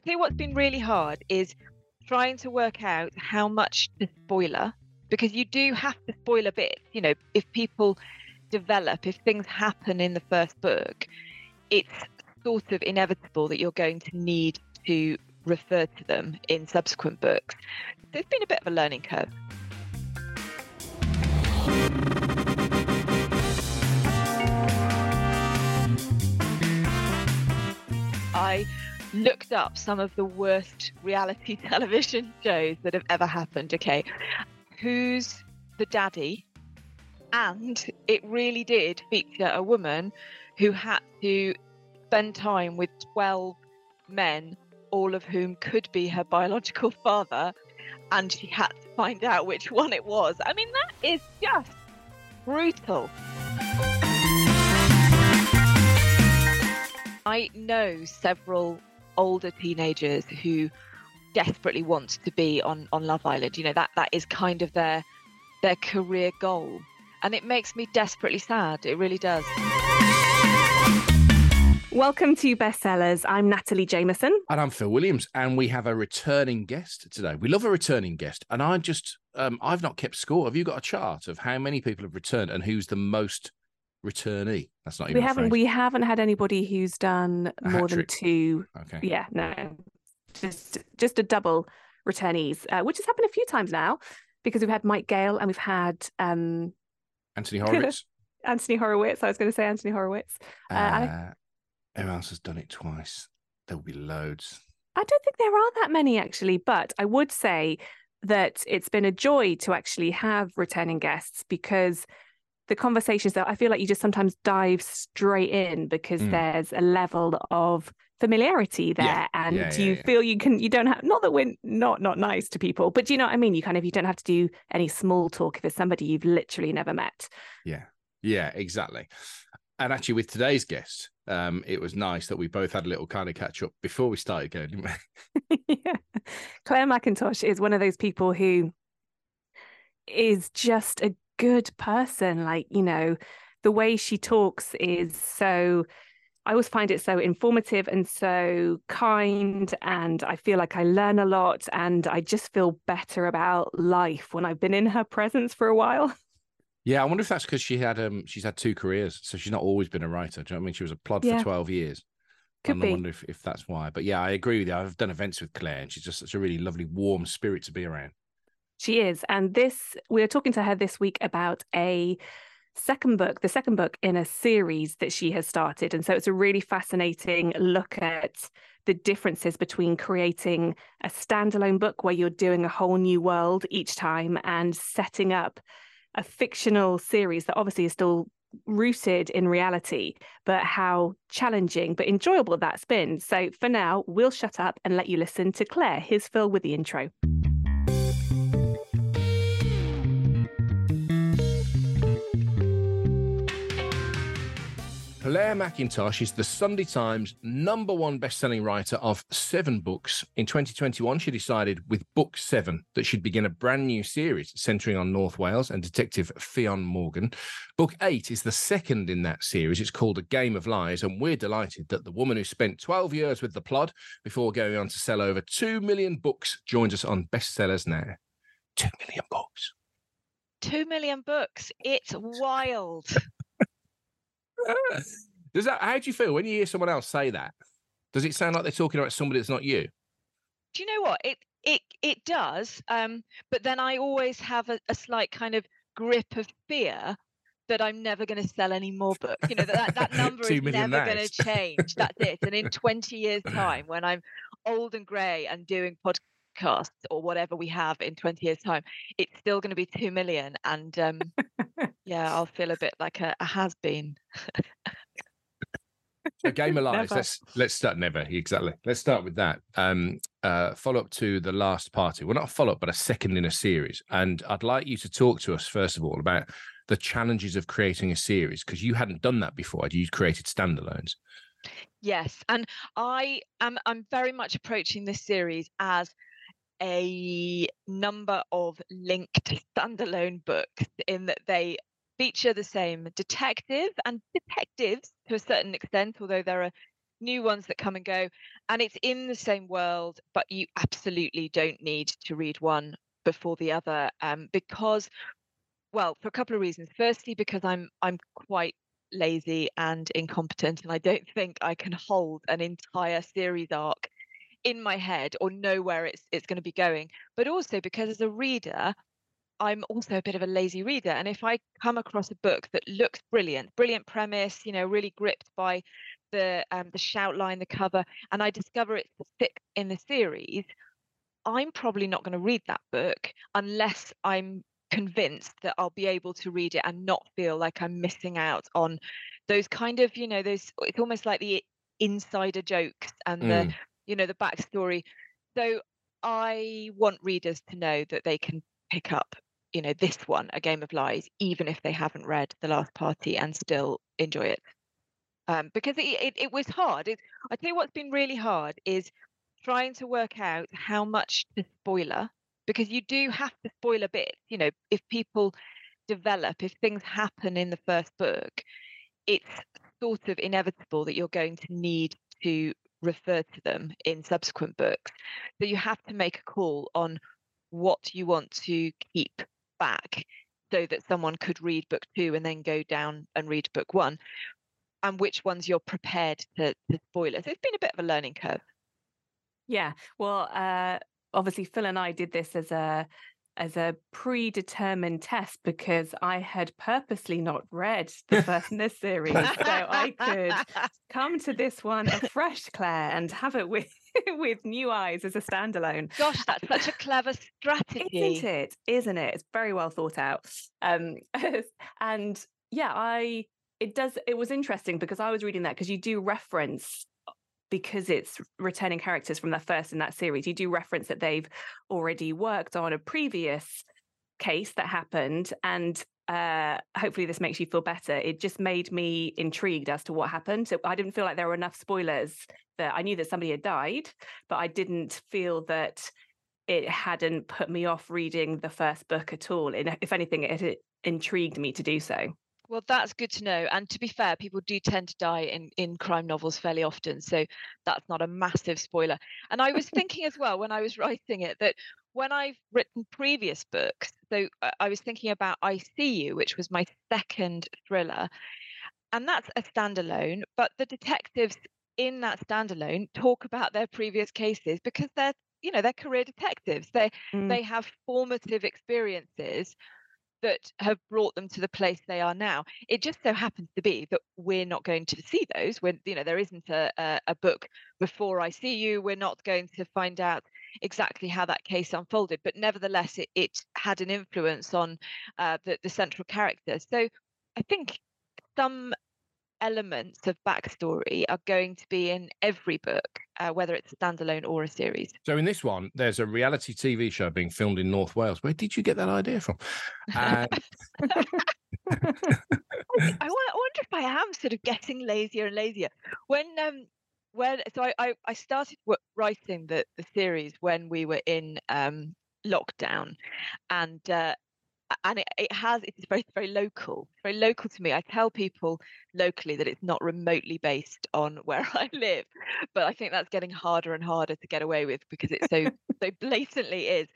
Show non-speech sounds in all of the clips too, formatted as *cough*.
I tell you what's been really hard is trying to work out how much to spoiler because you do have to spoil a bit. You know, if people develop, if things happen in the first book, it's sort of inevitable that you're going to need to refer to them in subsequent books. It's been a bit of a learning curve. I looked up some of the worst reality *laughs* television shows that have ever happened. Okay, who's the daddy? And it really did feature a woman who had to spend time with 12 men, all of whom could be her biological *laughs* father, and she had to find out which *laughs* one it was. I mean, that is just brutal. I know several older teenagers who desperately want to be on, on Love Island. You know, that, that is kind of their their career goal. And it makes me desperately sad. It really does. Welcome to Bestsellers. I'm Natalie Jamieson. And I'm Phil Williams. And we have a returning guest today. We love a returning guest. And I just, um, I've not kept score. Have you got a chart of how many people have returned and who's the most returnee? That's not even we haven't we haven't had anybody who's done A more than two. Okay. Yeah, no, just just a double returnees, uh, which has happened a few times now because we've had Mike Gayle and we've had um, Anthony Horowitz. *laughs* Anthony Horowitz. I was going to say Anthony Horowitz. uh, Uh, who else has done it twice? There'll be loads. I don't think there are that many actually, but I would say that it's been a joy to actually have returning guests because the conversations that I feel like you just sometimes dive straight in because Mm. there's a level of familiarity there Yeah, and yeah, you yeah, yeah. feel you can you don't have not that we're not not nice to people but do you know what I mean you kind of you don't have to do any small talk if it's somebody you've literally never met Yeah. Yeah, exactly. And actually, with today's guest, um, it was nice that we both had a little kind of catch up before we started going, didn't we? *laughs* yeah. Clare Mackintosh is one of those people who is just a good person. Like, you know, the way she talks is so, I always find it so informative and so kind. And I feel like I learn a lot and I just feel better about life when I've been in her presence for a while. *laughs* Yeah, I wonder if that's because she had um she's had two careers, so she's not always been a writer. Do you know what I mean? She was a plod Yeah. for twelve years. Could and I be. wonder if, if that's why. But yeah, I agree with you. I've done events with Clare, and she's just such a really lovely, warm spirit to be around. She is. And this, we are talking to her this week about a second book, the second book in a series that she has started. And so it's a really fascinating look at the differences between creating a standalone book where you're doing a whole new world each time and setting up a fictional series that obviously is still rooted in reality, but how challenging but enjoyable that's been. So for now, we'll shut up and let you listen to Clare. Here's Phil with the intro. Clare Mackintosh is the Sunday Times number one best-selling writer of seven books. In 2021, she decided with book seven that she'd begin a brand new series centering on North Wales and Detective Ffion Morgan. Book eight is the second in that series. It's called A Game of Lies, and we're delighted that the woman who spent 12 years with the plod before going on to sell over 2 million books joins us on bestsellers now. 2 million books. Two million books. It's wild. Does that? How do you feel when you hear someone else say that? Does it sound like they're talking about somebody that's not you? Do you know what? It it it does. Um, but then I always have a, a slight kind of grip of fear that I'm never going to sell any more books. You know that that, that *laughs* number is never going to change. That's it. And in 20 years' *laughs* time, when I'm old and grey and doing podcasts or whatever we have in 20 years' time, it's still going to be two million. And um, *laughs* yeah, I'll feel a bit like a, a has been. A game of lies. *laughs* Never. Let's let's start never exactly. Let's start with that. Um, uh, follow up to the last party. Well, not a follow up, but a second in a series. And I'd like you to talk to us first of all about the challenges of creating a series because you hadn't done that before. You created standalones. Yes, and I am I'm very much approaching this series as a number of linked standalone books in that they feature the same detective and detectives to a certain extent, although there are new ones that come and go, and it's in the same world, but you absolutely don't need to read one before the other um, because, well, for a couple of reasons. Firstly, because I'm I'm quite lazy and incompetent, and I don't think I can hold an entire series arc in my head or know where it's it's going to be going. But also because as a reader, I'm also a bit of a lazy reader. And if I come across a book that looks brilliant, brilliant premise, you know, really gripped by the um, the shout line, the cover, and I discover it's the sixth in the series, I'm probably not going to read that book unless I'm convinced that I'll be able to read it and not feel like I'm missing out on those kind of, you know, those it's almost like the insider jokes and mm. the, you know, the backstory. So I want readers to know that they can pick up, you know, this one, A Game of Lies, even if they haven't read The Last Party and still enjoy it. Um, because it, it, it was hard. It, I tell you what's been really hard is trying to work out how much to spoiler because you do have to spoil a bit. You know, if people develop, if things happen in the first book, it's sort of inevitable that you're going to need to refer to them in subsequent books. So you have to make a call on what you want to keep back so that someone could read book two and then go down and read book one and which ones you're prepared to, to spoil it. So it's been a bit of a learning curve. Yeah. Well, uh, obviously Phil and I did this as a as a predetermined test because I had purposely not read the first *laughs* in this series, so I could come to this one a fresh, Clare, and have it with *laughs* with new eyes as a standalone. Gosh, that's such a clever strategy, isn't it? Isn't it? It's very well thought out. Um, *laughs* and yeah, I it does. It was interesting because I was reading that because you do reference because it's returning characters from the first in that series, you do reference that they've already worked on a previous case that happened and uh, hopefully this makes you feel better. It just made me intrigued as to what happened. So I didn't feel like there were enough spoilers that I knew that somebody had died, but I didn't feel that it hadn't put me off reading the first book at all. If anything, it intrigued me to do so. Well, that's good to know. And to be fair, people do tend to die in, in crime novels fairly often. So that's not a massive spoiler. And I was *laughs* thinking as well when I was writing it that when I've written previous books, so I was thinking about I See You, which was my second thriller. And that's a standalone, but the detectives in that standalone talk about their previous cases because they're, you know, they're career detectives. They mm. they have formative experiences that have brought them to the place they are now. It just so happens to be that we're not going to see those when you know there isn't a, a, a, book before I see you. We're not going to find out exactly how that case unfolded, but nevertheless, it, it had an influence on uh, the the central character. So I think some elements of backstory are going to be in every book, uh, whether it's a standalone or a series. So in this one, there's a reality TV show being filmed in North Wales. Where did you get that idea from? *laughs* I, I, wonder if I am sort of getting lazier and lazier. When um when so I I, I started writing the the series when we were in um lockdown, and uh, and it, it has it's very very local very local to me. I tell people locally that it's not remotely based on *laughs* where i live but i think that's getting harder and harder to get away with because it so *laughs* so blatantly is.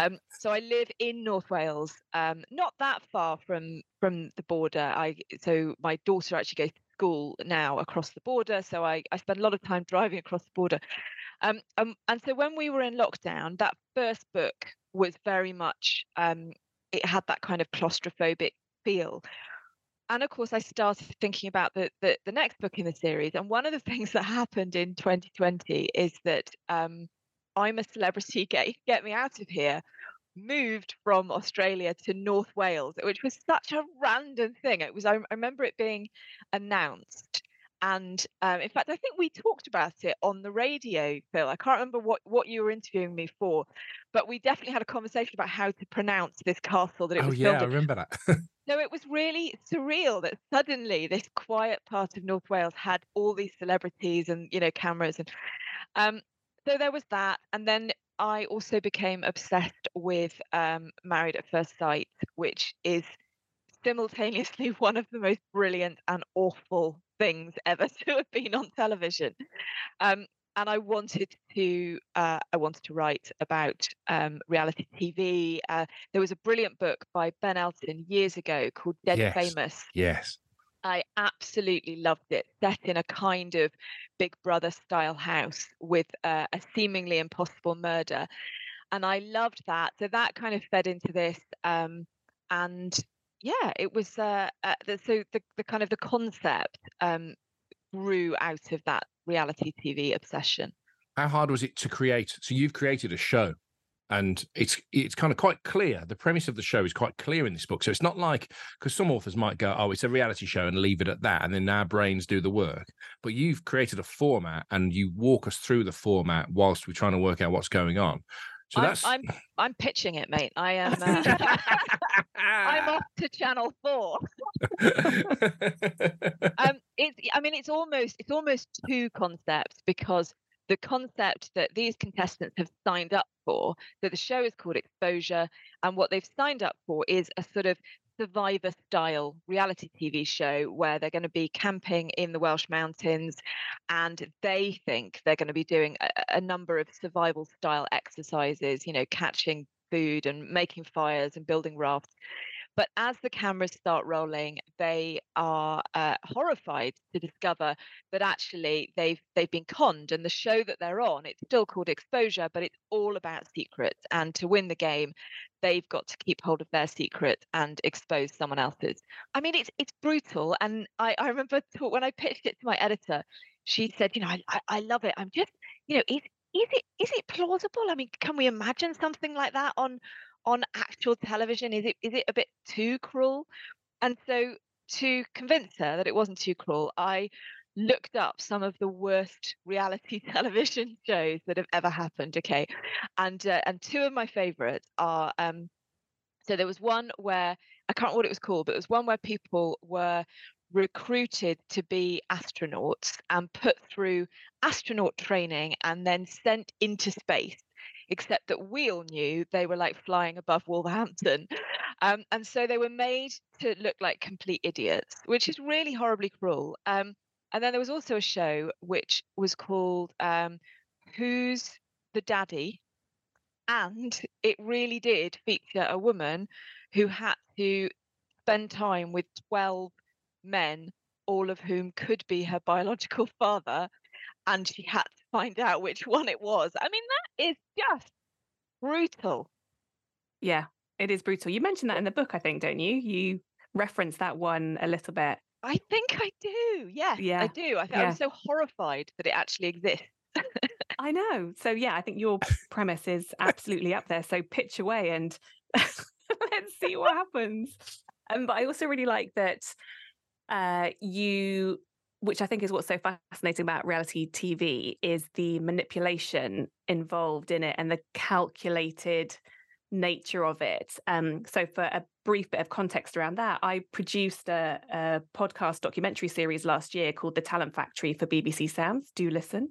Um, so i live in north wales um, not that far from from the border. I so my daughter actually goes to school now across the border so i i spend a lot of time driving across the border. Um, um and so when we were in lockdown that first book was very much um, it had that kind of claustrophobic feel. And of course, I started thinking about the, the, the next book in the series. And one of the *laughs* things that happened in 2020 is that um, I'm a celebrity, get, get me out of here, moved from Australia to North Wales, which was such a random thing. It was, I, I remember it being announced and um, in fact, I think we talked about it on the radio, Phil. I can't remember what, what you were interviewing me for, but we definitely had a conversation about how to pronounce this castle that it oh, was. yeah, I remember that. *laughs* no, it was really surreal that suddenly this quiet part of North Wales had all these celebrities and you know cameras and um, so there was that, and then I also became obsessed with um, Married at First Sight, which is simultaneously *laughs* one of the most brilliant and awful things ever *laughs* to have been on television. Um, and I wanted to uh, I wanted to write about um, reality TV. Uh, there was a brilliant book by Ben Elton years ago called Dead Yes. Famous. Yes. I absolutely loved it. Set in a kind of Big Brother style house with uh, a seemingly impossible murder, and I loved that. So that kind of fed into this, um, and yeah, it was uh, uh, the, so the the kind of the concept um, grew out of that reality TV obsession. How hard was it to create? So you've created a show, and it's it's kind of quite clear. The premise of the show is quite clear in this book. So it's not like because some authors might go, "Oh, it's a reality show," and leave it at that, and then our brains do the work. But you've created a format, and you walk us through the format whilst we're trying to work out what's going on. So I'm, that's I'm I'm pitching it, mate. I am. Uh, I'm off to Channel Four. *laughs* um, it's I mean it's almost it's almost two concepts because the concept that these contestants have signed up for, that the show is called Exposure, and what they've signed up for is a sort of survivor style reality TV show where they're going to be camping in the Welsh mountains and they think they're going to be doing a, a number of survival style exercises, you know, catching food and making fires and building rafts. But as the cameras start rolling, they are uh, horrified to discover that actually they've they've been conned, and the show that they're on it's still called Exposure, but it's all about secrets. And to win the game, they've got to keep hold of their secret and expose someone else's. I mean, it's it's brutal, and I I remember talk, when I pitched it to my editor, she said, you know, I I, I love it. I'm just, you know, is is it is it plausible? I mean, can we imagine something like that on on actual television? Is it is it a bit too cruel? And so to convince her that it wasn't too cruel, I looked up some of the worst *laughs* reality television shows that have ever happened. Okay, and uh, and two of my favourites are um, so there was one where I can't remember what it was called, but it was one where people were recruited to be astronauts and put through astronaut training and then sent into space except that we all knew they were like flying above Wolverhampton. Um, and so they were made to look like complete idiots, which is really horribly cruel. Um, and then there was also a show which was called um, Who's the Daddy? And it really did feature a woman who had to spend time with 12 men, all of whom could be her biological father. And she had find out which one it was. I mean, that is just brutal. Yeah, it is brutal. You mentioned that in the book, I think, don't you? You reference that one a little bit. I think I do. Yes, Yeah, I do. I, th- I yeah. was so horrified that it actually exists. *laughs* I know. So yeah, I think your premise is absolutely up there. So pitch away and *laughs* let's see what happens. Um, but I also really like that uh, you, which I think is what's so fascinating about reality TV, is the manipulation involved in it and the calculated nature of it. Um, so, for a brief bit of context around that, I produced a, a podcast documentary series last year called The Talent Factory for BBC Sounds. Do listen,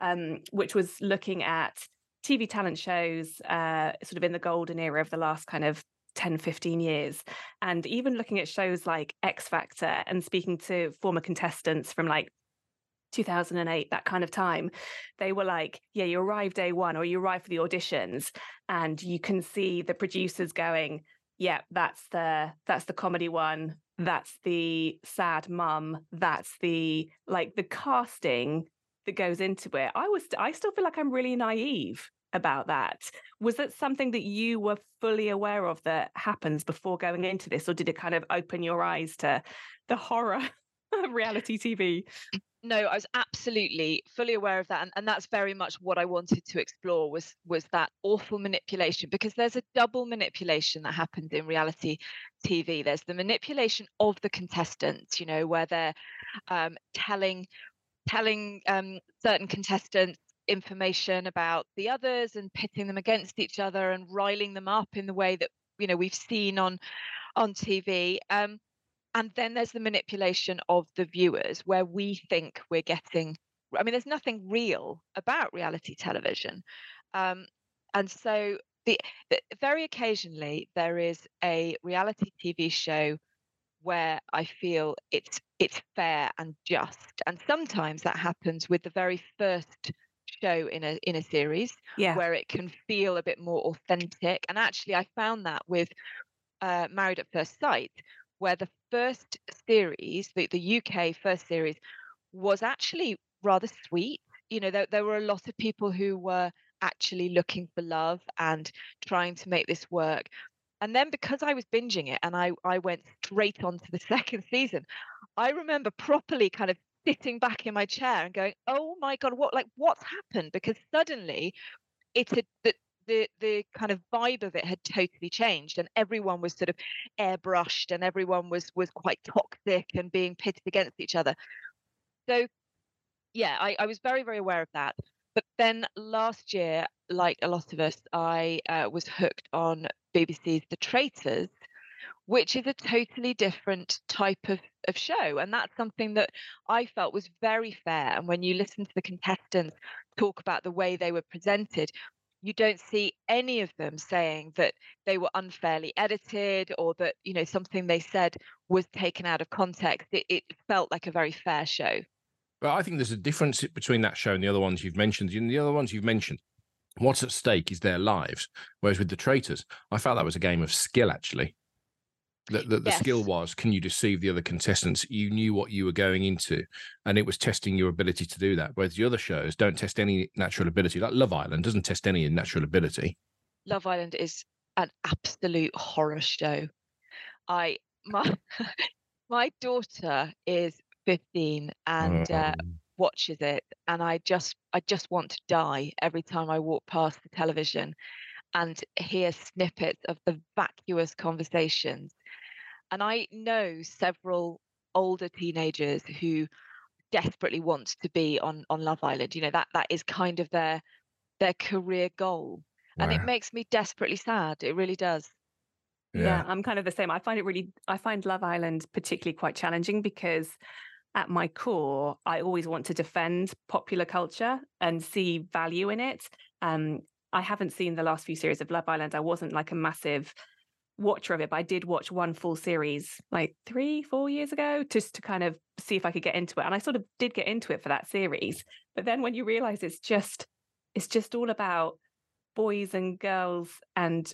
um, which was looking at TV talent shows uh, sort of in the golden era of the last kind of 10, 15 years. And even looking at shows like X Factor and speaking to former contestants from like 2008, that kind of time, they were like, yeah, you arrive day one or you arrive for the auditions and you can see the producers going, yeah, that's the that's the comedy one. That's the sad mum. That's the like the casting that goes into it. I was I still feel like I'm really naive about that. Was that something that you were fully aware of that happens before going into this, or did it kind of open your eyes to the horror *laughs* of reality TV? no i was absolutely fully aware of that and, and that's very much what i wanted to explore was was that awful manipulation because there's a double manipulation that happens in reality tv there's the manipulation of the contestants you know where they're um, telling telling um, certain contestants information about the others and pitting them against each other and riling them up in the way that you know we've seen on on tv um, and then there's the manipulation of the viewers where we think we're getting i mean there's nothing real about reality television um, and so the, the very occasionally there is a reality tv show where I feel it's it's fair and just. And sometimes that happens with the very first show in a in a series Yeah. where it can feel a bit more authentic. And actually I found that with uh, Married at First Sight, where the first series, the, the UK first series, was actually rather sweet. You know, there, there were a lot of people who were actually looking for love and trying to make this work. And then because I was binging it and I, I went straight on to the *laughs* second season, I remember properly kind of sitting back in my chair and going, "Oh my god, what like what's happened?" Because suddenly it had the the the kind of vibe of it had totally changed and everyone was sort of airbrushed and everyone was was quite toxic and being pitted against each other. So yeah, I, I was very, very aware of that. But then last year, like a lot of us, I uh, was hooked on BBC's The Traitors, which is a totally different type of, of show. And that's something that I felt was very fair. And when you listen to the contestants talk about the way they were presented, you don't see any of them saying that they were unfairly edited or that, you know, something they said was taken out of context. It, it felt like a very fair show. But I think there's a difference between that show and the other ones you've mentioned. In the other ones you've mentioned, what's at stake is their lives. Whereas with the traitors, I felt that was a game of skill, actually. The, the, the skill was can you deceive the other contestants? You knew what you were going into, and it was testing your ability to do that. Whereas the other shows don't test any natural ability, like Love Island doesn't test any natural ability. Love Island is an absolute horror show. I my *laughs* my daughter is 15 and uh, Um, watches it and I just I just want to die every time I walk past the television and hear snippets of the vacuous conversations. And I know several older teenagers who desperately want to be on on Love Island. You know that that is kind of their their career goal. And it makes me desperately sad. It really does. Yeah. I'm kind of the same. I find it really, I find Love Island particularly quite challenging because at my core, I always want to defend popular culture and see value in it. Um, I haven't seen the last few series of Love Island. I wasn't like a massive watcher of it, but I did watch one full series like three, four years ago just to kind of see if I could get into it. And I sort of did get into it for that series. But then when you realize it's just, it's just all about boys and girls and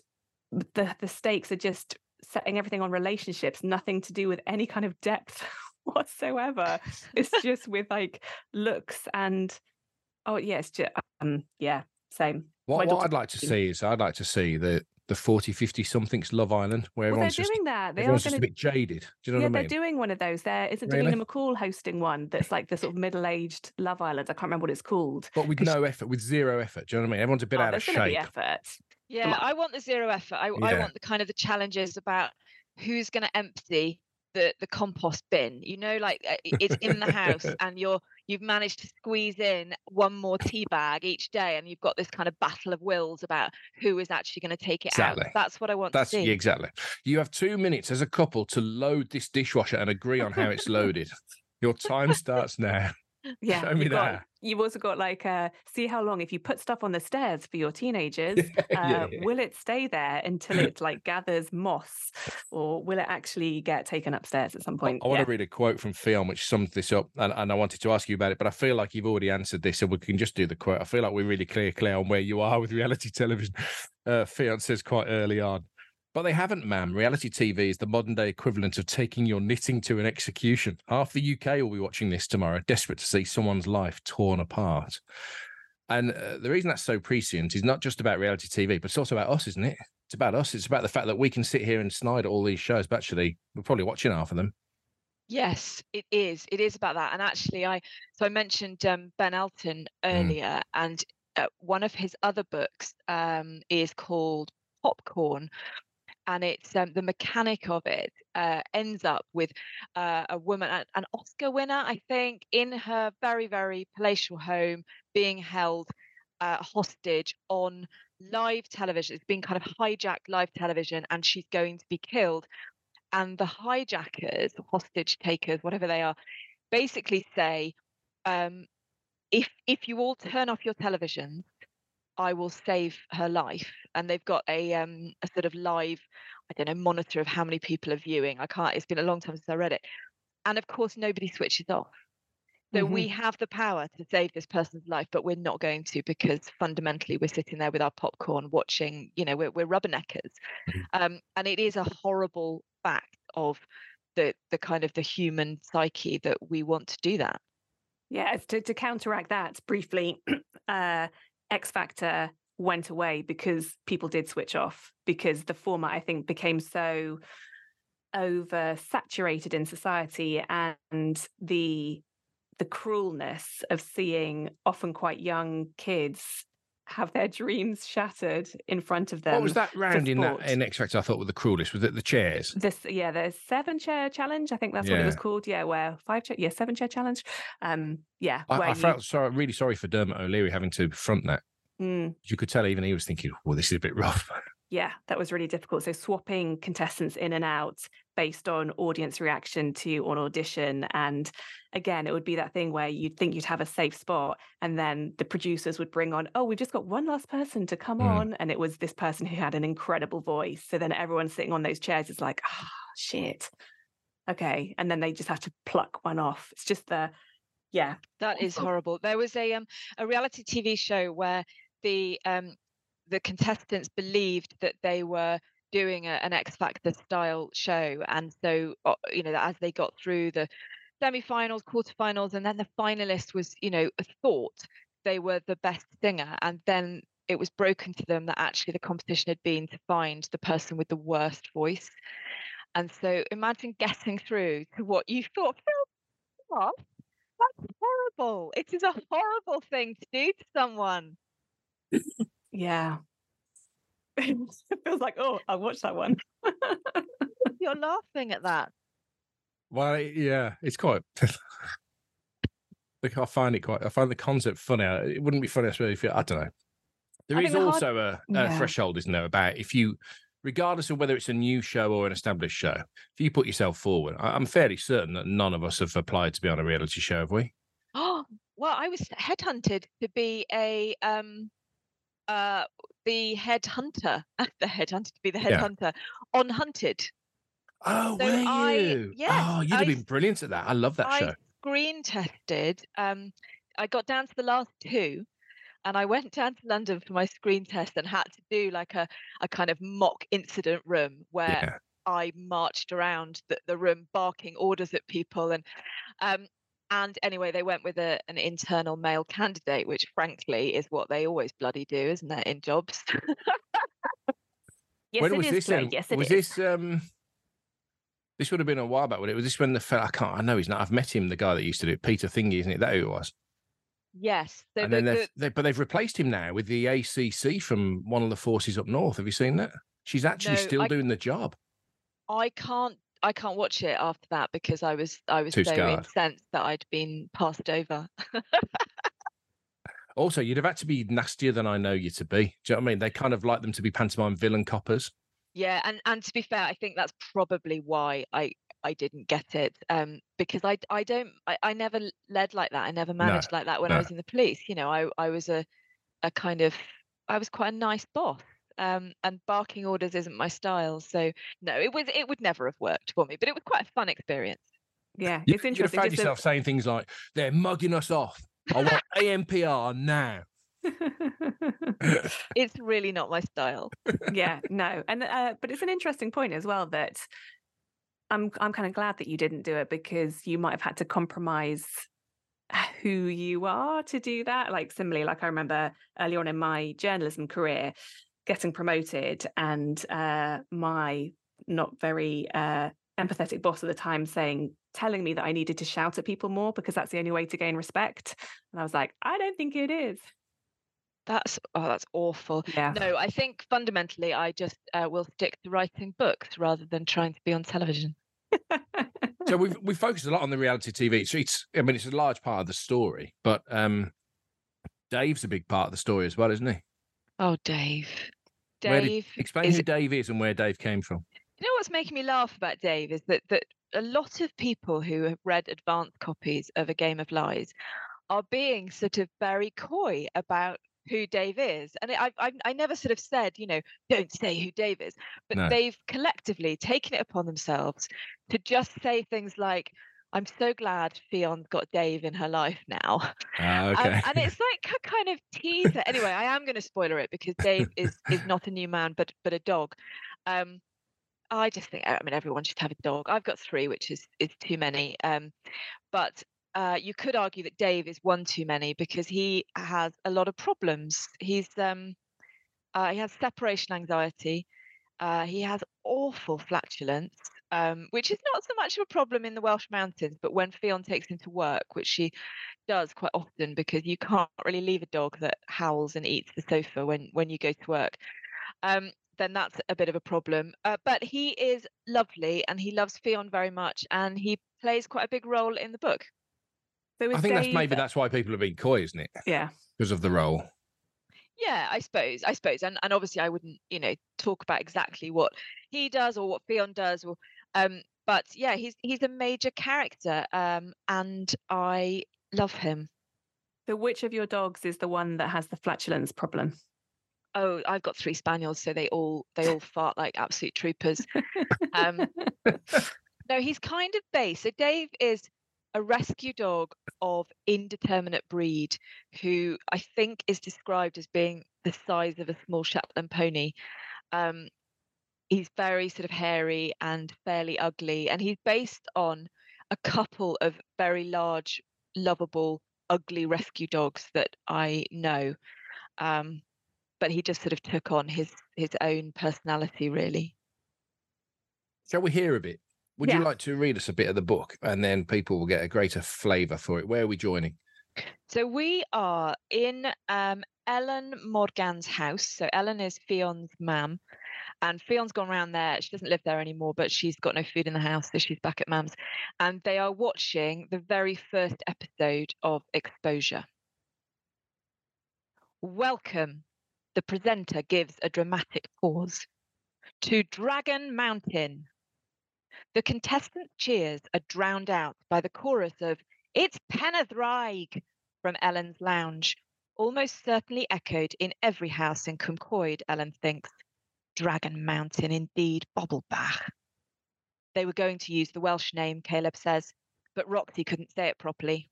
the the stakes are just setting everything on relationships nothing to do with any kind of depth *laughs* whatsoever it's *laughs* just with like looks and oh yeah it's just um yeah same What, what I'd like to see is I'd like to see the the 40, 50 somethings Love Island, where well they're everyone's just doing that they are everyone's just a bit jaded. Do you know yeah, what I mean? Yeah, they're doing one of those. There isn't Really? Davina McCall hosting one that's like the sort of middle-aged Love Island. I can't remember what it's called. but with 'cause- no effort, with zero effort. Do you know what I mean? Everyone's a bit Oh, out of there's gonna be effort. Yeah. I want the zero effort. I, I want the kind of the challenges about who's going to empty the the compost bin. You know, like uh, it's in the house, *laughs* and you're you've managed to squeeze in one more tea bag each day, and you've got this kind of battle of wills about who is actually going to take it Exactly. out. That's what I want That's to see. exactly. You have two minutes as a couple to load this dishwasher and agree on how it's loaded. Your time starts now. Yeah, Show me that. You've also got like uh, see how long if you put stuff on the stairs for your *laughs* teenagers, uh, yeah, will it stay there until it like gathers moss, or will it actually get taken upstairs at some point? I want yeah. to read a quote from Ffion which sums this up, and, and I wanted to ask you about it, but I feel like you've already answered this, so we can just do the quote. I feel like we're really clear, clear on where you are with reality *laughs* television. Uh, Ffion says quite early on, but they haven't, ma'am. Reality TV is the modern day equivalent of taking your knitting to an execution. Half the UK will be watching this tomorrow, desperate to see someone's life torn apart. And uh, the reason that's so prescient is not just about reality TV, but it's also about us, isn't it? It's about us. It's about the fact that we can sit here and snide at all these shows, but actually, we're probably watching half of them. Yes, it is. It is about that. And actually, I so I mentioned um, Ben Elton earlier, and uh, one of his other books um, is called Popcorn, and it's um, the mechanic of it uh, ends up with uh, a woman, an- Oscar winner, I think, in her very very palatial home, being held uh, hostage on live television. It's being kind of hijacked live television, and she's going to be killed and the hijackers, hostage takers, whatever they are, basically say, um, if if you all turn off your televisions, I will save her life. And they've got a um, a sort of live I don't know, monitor of how many people are viewing. I can't, it's been a long time since I read it. And of course, nobody switches off. So Mhm. we have the power to save this person's life, but we're not going to because fundamentally we're sitting there with our popcorn watching, you know, we're, we're rubberneckers. Mhm. Um, and it is a horrible fact of the the kind of the human psyche that we want to do that. Yeah, to, to counteract that briefly, *clears throat* uh, X Factor went away because people did switch off because the format I think became so oversaturated in society and the the cruelness of seeing often quite young kids have their dreams shattered in front of them. what was that round in that in X Factor? I thought were the cruelest. Was it the chairs? This yeah, the seven chair challenge. I think that's what it was called. Yeah, where five chair, yeah, seven chair challenge. Um, yeah, I, where I you- felt sorry, really sorry for Dermot O'Leary having to front that. Mm, You could tell even he was thinking, "Well, this is a bit rough." *laughs* yeah, that was really difficult. So swapping contestants in and out based on audience reaction to an audition, and again, it would be that thing where you'd think you'd have a safe spot, and then the producers would bring on, oh, we've just got one last person to come Mm. on, and it was this person who had an incredible voice. So then everyone sitting on those chairs is like, ah, shit. Okay, and then they just have to pluck one off. It's just the, yeah, That is horrible. There was a um a reality TV show where the um the contestants believed that they were doing a, an X Factor style show, and so uh, you know as they got through the semi-finals, quarterfinals, and then the finalist was you know thought they were the best singer, and then it was broken to them that actually the competition had been to find the person with the worst voice. And so imagine getting through to what you thought, Phil, what? That's horrible. It is a horrible thing to do to someone. Yeah. *laughs* it feels like, oh, I'll watch that one. *laughs* You're laughing at that. Well, yeah, it's quite. *laughs* I find it quite. I find the concept funny. It wouldn't be funny, I suppose, if you, I don't know. There I is think the hard- also a, a Yeah. threshold, isn't there, about if you, regardless of whether it's a new show or an established show, if you put yourself forward, I, I'm fairly certain that none of us have applied to be on a reality show, have we? Oh, *gasps* well, I was headhunted to be a um uh the head hunter. *laughs* the head hunter to be the head Yeah. hunter on Hunted. Oh, So were I- you? yes, oh, you'd have I been brilliant at that. I love that I show. screen tested. Um, I got down to the last two, and I went down to London for my screen test and had to do like a a kind of mock incident room where Yeah. I marched around the, the room barking orders at people and um and anyway they went with a, an internal male candidate which frankly is what they always bloody do isn't it in jobs *laughs* Yes, when it was is, this? Blake. then? Yes, it was is. this? Um, this would have been a while back. Would it? Was this when the fella? I can't. I know he's not. I've met him. The guy that used to do it, Peter Thingy, isn't it? That who it was. yes so and the, then they've, the, they, but they've replaced him now with the ACC from one of the forces up north. Have you seen that? She's actually No, still I- doing the job. I can't I can't watch it after that because I was I was Too so incensed that I'd been passed over *laughs* Also, you'd have had to be nastier than I know you to be. Do you know what I mean? They kind of like them to be pantomime villain coppers. Yeah, and and to be fair, I think that's probably why I I didn't get it. Um, because I I don't I, I never led like that. I never managed like that when I was in the police. You know, I I was a a kind of I was quite a nice boss. Um, and barking orders isn't my style. So no, it was it would never have worked for me. But it was quite a fun experience. Yeah, You, it's you'd have interesting. found just yourself saying things like, "They're mugging us off. I want *laughs* ANPR now." *laughs* It's really not my style. yeah, no, and uh, but it's an interesting point as well that I'm I'm kind of glad that you didn't do it because you might have had to compromise who you are to do that. Like similarly, like I remember early on in my journalism career, getting promoted and uh, my not very uh, empathetic boss at the time saying telling me that I needed to shout at people more because that's the only way to gain respect. And I was like, I don't think it is. That's oh, that's awful. Yeah. No, I think fundamentally I just uh, will stick to writing books rather than trying to be on television. *laughs* so we've we focused a lot on the reality TV. It's, it's I mean, it's a large part of the story, but um, Dave's a big part of the story as well, isn't he? Oh, Dave. Where did- Dave. Explain is who Dave is and where Dave came from. You know what's making me laugh about Dave is that that a lot of people who have read advanced copies of A Game of Lies are being sort of very coy about who Dave is. And I, I, I never sort of said, you know, don't say who Dave is, but No. they've collectively taken it upon themselves to just say things like, I'm so glad Ffion's got Dave in her life now. Ah, Um, and it's like a kind of teaser. Anyway, I am going to spoiler it because Dave is is not a new man, but but a dog. Um, I just think I mean everyone should have a dog. I've got three, which is is too many. Um, but uh, you could argue that Dave is one too many because he has a lot of problems. He's um, uh, he has separation anxiety. Uh, he has awful flatulence, um, which is not so much of a problem in the Welsh mountains, but when Ffion takes him to work, which she does quite often because you can't really leave a dog that howls and eats the sofa when when you go to work. Um, then that's a bit of a problem. Uh, but he is lovely and he loves Ffion very much, and he plays quite a big role in the book. So I is think that's Dave- maybe that's why people have been coy, isn't it? Yeah. Because of the role. Yeah, I suppose. I suppose, and and obviously, I wouldn't, you know, talk about exactly what he does or what Ffion does, or um. But yeah, he's he's a major character, um, and I love him. So which of your dogs is the one that has the flatulence problem? Oh, I've got three spaniels, so they all they all fart like absolute troopers. Um, *laughs* no, he's kind of base. So Dave is a rescue dog of indeterminate breed, who I think is described as being the size of a small Shetland pony. Um, he's very sort of hairy and fairly ugly, and he's based on a couple of very large, lovable, ugly rescue dogs that I know. Um, but he just sort of took on his his own personality, really. Shall we hear a bit? Would Yeah. you like to read us a bit of the book and then people will get a greater flavour for it? Where are we joining? So we are in um, Ellen Morgan's house. So Ellen is Ffion's mum, and Ffion's gone round there. She doesn't live there anymore, but she's got no food in the house, so she's back at mum's. And they are watching the very first episode of Exposure. Welcome. The presenter gives a dramatic pause. To Dragon Mountain. The contestants' cheers are drowned out by the chorus of It's Penethraig from Ellen's lounge, almost certainly echoed in every house in Cwm Coed, Ellen thinks. Dragon Mountain, indeed, Bobblebach. They were going to use the Welsh name, Caleb says, but Roxy couldn't say it properly.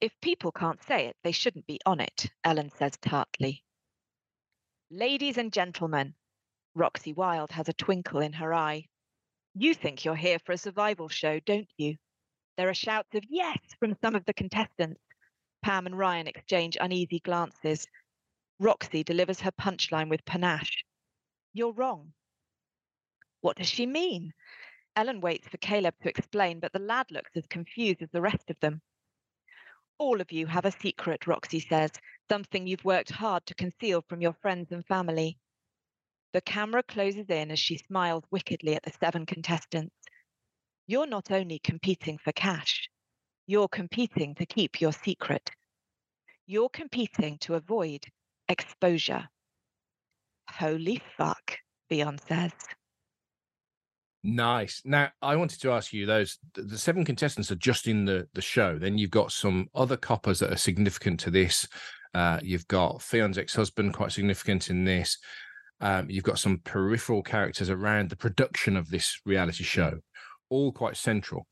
If people can't say it, they shouldn't be on it, Ellen says tartly. Ladies and gentlemen, Roxy Wilde has a twinkle in her eye. You think you're here for a survival show, don't you? There are shouts of yes from some of the contestants. Pam and Ryan exchange uneasy glances. Roxy delivers her punchline with panache. You're wrong. What does she mean? Ellen waits for Caleb to explain, but the lad looks as confused as the rest of them. All of you have a secret, Roxy says, something you've worked hard to conceal from your friends and family. The camera closes in as she smiles wickedly at the seven contestants. You're not only competing for cash, you're competing to keep your secret. You're competing to avoid exposure. Holy fuck, Ffion says. Nice. Now, I wanted to ask you those the seven contestants are just in the the show. Then you've got some other coppers that are significant to this. Uh, you've got Ffion's ex-husband, quite significant in this. Um, you've got some peripheral characters around the production of this reality show, all quite central.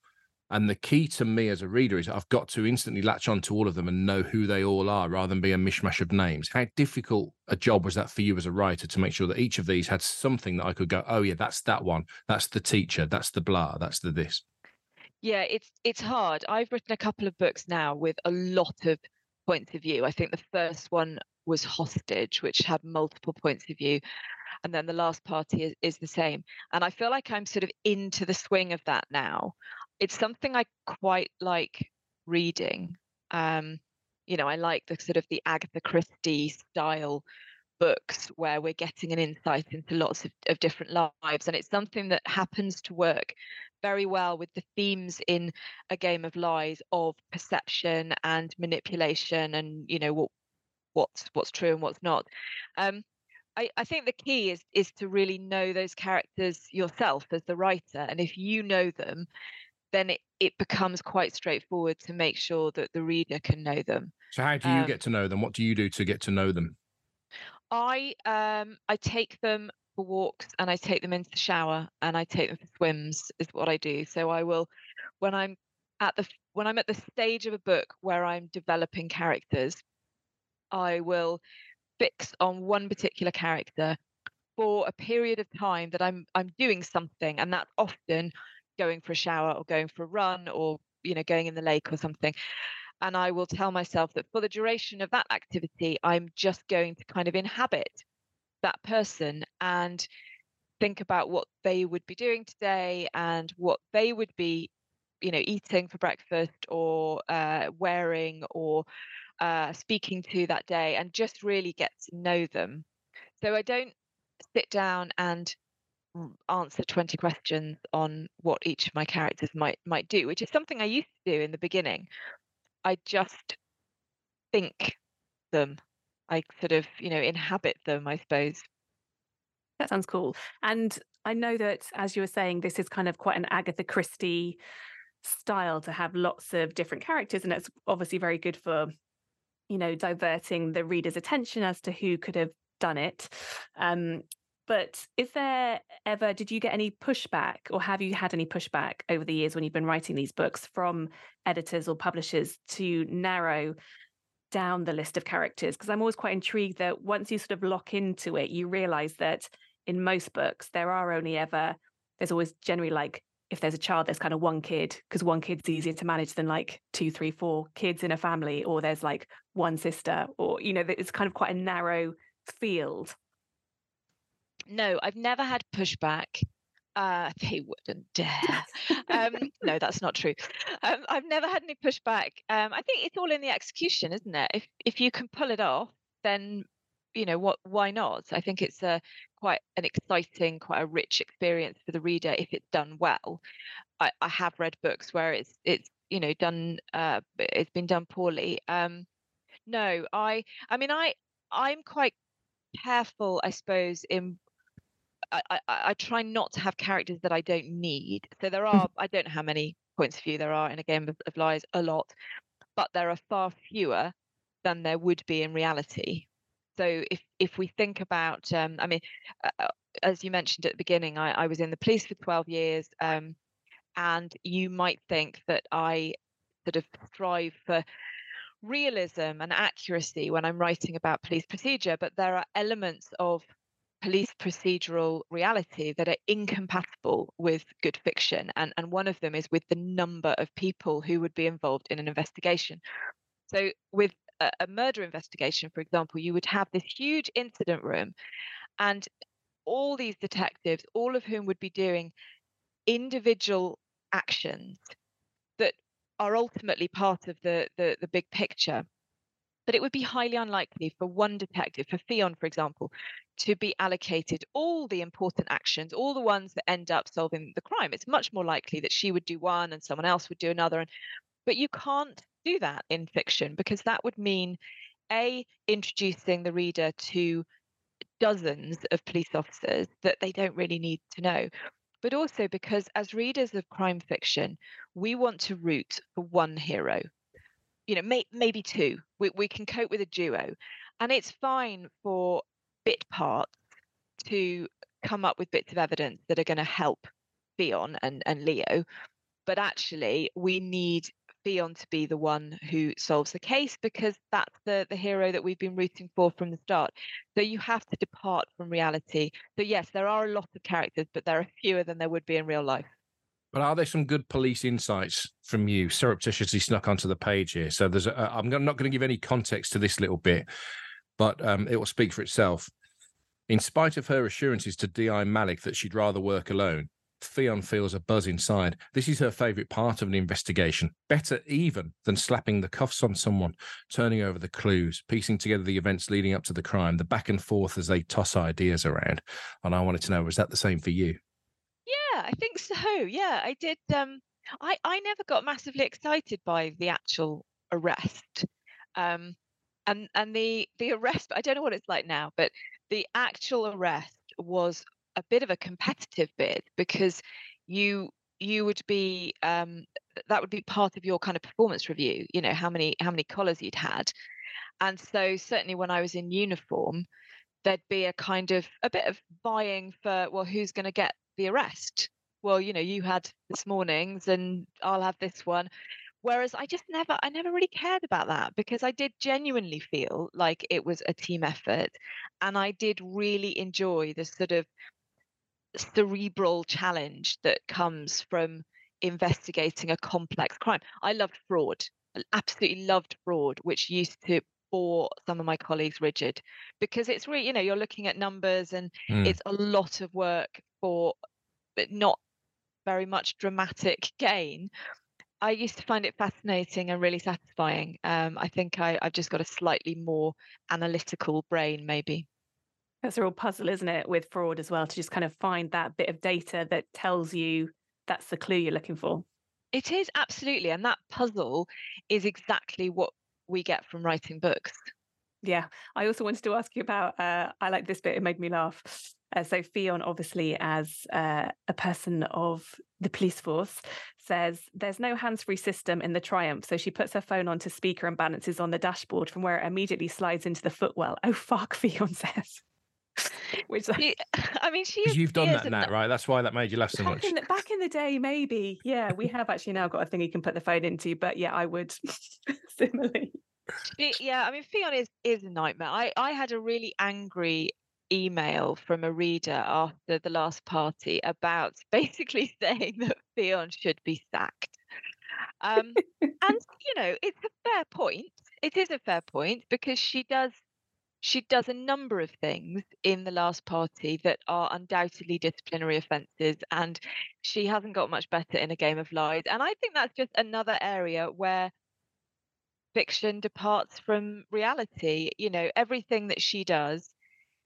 And the key to me as a reader is I've got to instantly latch on to all of them and know who they all are rather than be a mishmash of names. How difficult a job was that for you as a writer to make sure that each of these had something that I could go, oh, yeah, that's that one. That's the teacher. That's the blah. That's the this. Yeah, it's it's hard. I've written a couple of books now with a lot of points of view. I think the first one was Hostage, which had multiple points of view. And then the last party is, is the same. And I feel like I'm sort of into the swing of that now. It's something I quite like reading. Um, you know, I like the sort of the Agatha Christie style books where we're getting an insight into lots of, of different lives. And it's something that happens to work very well with the themes in a game of lies of perception and manipulation and you know what what's what's true and what's not um I, I think the key is is to really know those characters yourself as the writer and if you know them then it, it becomes quite straightforward to make sure that the reader can know them So how do you Um, get to know them? What do you do to get to know them? I um I take them for walks and I take them into the shower and I take them for swims is what I do. So I will when I'm at the when I'm at the stage of a book where I'm developing characters, I will fix on one particular character for a period of time that I'm I'm doing something and that's often going for a shower or going for a run or you know going in the lake or something and I will tell myself that for the duration of that activity, I'm just going to kind of inhabit that person and think about what they would be doing today and what they would be, you know, eating for breakfast or uh, wearing or uh, speaking to that day, and just really get to know them. So I don't sit down and answer 20 questions on what each of my characters might might do which is something i used to do in the beginning I just think them. I sort of, you know, inhabit them, I suppose. That sounds cool. And I know that, as you were saying, this is kind of quite an Agatha Christie style to have lots of different characters. And it's obviously very good for, you know, diverting the reader's attention as to who could have done it. Um, but is there ever, did you get any pushback or have you had any pushback over the years when you've been writing these books from editors or publishers to narrow down the list of characters? Because I'm always quite intrigued that once you sort of lock into it, you realize that in most books, there are only ever, there's always generally like, if there's a child, there's kind of one kid because one kid's easier to manage than like two, three, four kids in a family, or there's like one sister, or, you know, it's kind of quite a narrow field. No, I've never had pushback. Uh, *laughs* they wouldn't dare. um, *laughs* no, that's not true. Um, I've never had any pushback. Um, I think it's all in the execution, isn't it? If if you can pull it off, then you know what? Why not? I think it's a quite an exciting, quite a rich experience for the reader if it's done well. I, I have read books where it's it's you know done uh, it's been done poorly. Um, no, I I mean I I'm quite careful, I suppose, in I, I, I try not to have characters that I don't need. So there are, I don't know how many points of view there are in a game of, of lies, a lot, but there are far fewer than there would be in reality. So if if we think about, um, I mean, uh, as you mentioned at the beginning, I, I was in the police for 12 years, um, and you might think that I sort of strive for realism and accuracy when I'm writing about police procedure, but there are elements of police procedural reality that are incompatible with good fiction. And, and one of them is with the number of people who would be involved in an investigation. So, with a, a murder investigation, for example, you would have this huge incident room and all these detectives, all of whom would be doing individual actions that are ultimately part of the, the, the big picture but it would be highly unlikely for one detective, for Ffion, for example, to be allocated all the important actions, all the ones that end up solving the crime. It's much more likely that she would do one and someone else would do another. And but you can't do that in fiction because that would mean a introducing the reader to dozens of police officers that they don't really need to know but also because as readers of crime fiction we want to root for one hero you know may, maybe two we, we can cope with a duo. And it's fine for bit parts to come up with bits of evidence that are going to help Ffion and, and Leo. But actually we need Ffion to be the one who solves the case because that's the the hero that we've been rooting for from the start. So you have to depart from reality. So yes there are a lot of characters but there are fewer than there would be in real life But are there some good police insights from you, surreptitiously snuck onto the page here? So there's, a, I'm not going to give any context to this little bit, but um, it will speak for itself. In spite of her assurances to DI Malik that she'd rather work alone, Ffion feels a buzz inside. This is her favourite part of an investigation, better even than slapping the cuffs on someone, turning over the clues, piecing together the events leading up to the crime, the back and forth as they toss ideas around. And I wanted to know, was that the same for you? I think so. Yeah, I did. Um, I I never got massively excited by the actual arrest, um, and and the the arrest. I don't know what it's like now, but the actual arrest was a bit of a competitive bid because you you would be um, that would be part of your kind of performance review. You know how many how many collars you'd had, and so certainly when I was in uniform, there'd be a kind of a bit of vying for well, who's going to get the arrest? Well, you know, you had this morning's, and I'll have this one. Whereas I just never, I never really cared about that because I did genuinely feel like it was a team effort, and I did really enjoy the sort of cerebral challenge that comes from investigating a complex crime. I loved fraud. Absolutely loved fraud, which used to bore some of my colleagues rigid because it's really, you know, you're looking at numbers and mm. it's a lot of work for but not very much dramatic *laughs* gain. I used to find it fascinating and really satisfying. Um, I think I, I've just got a slightly more analytical brain, maybe. That's a real puzzle, isn't it, with fraud as well, to just kind of find that bit of data that tells you that's the clue you're looking for. It is absolutely. And that puzzle is exactly what we get from writing books. Yeah. I also wanted to ask you about, uh, I like this bit, it made me laugh. Uh, so Ffion, obviously, as uh, a person of the police force, says there's no hands-free system in the Triumph, so she puts her phone onto speaker and balances on the dashboard, from where it immediately slides into the footwell. Oh fuck, *laughs* Ffion says. *laughs* Which she, *laughs* I mean, she. You've done that, Nat, right? That's why that made you laugh so back much. In the, back in the day, maybe. Yeah, we have actually now got a thing you can put the phone into. But yeah, I would *laughs* similarly. Yeah, I mean, Ffion is is a nightmare. I I had a really angry email from a reader after the last party about basically saying that Ffion should be sacked. Um, and you know, it's a fair point. It is a fair point because she does she does a number of things in the last party that are undoubtedly disciplinary offences, and she hasn't got much better in a game of lies. And I think that's just another area where fiction departs from reality. You know, everything that she does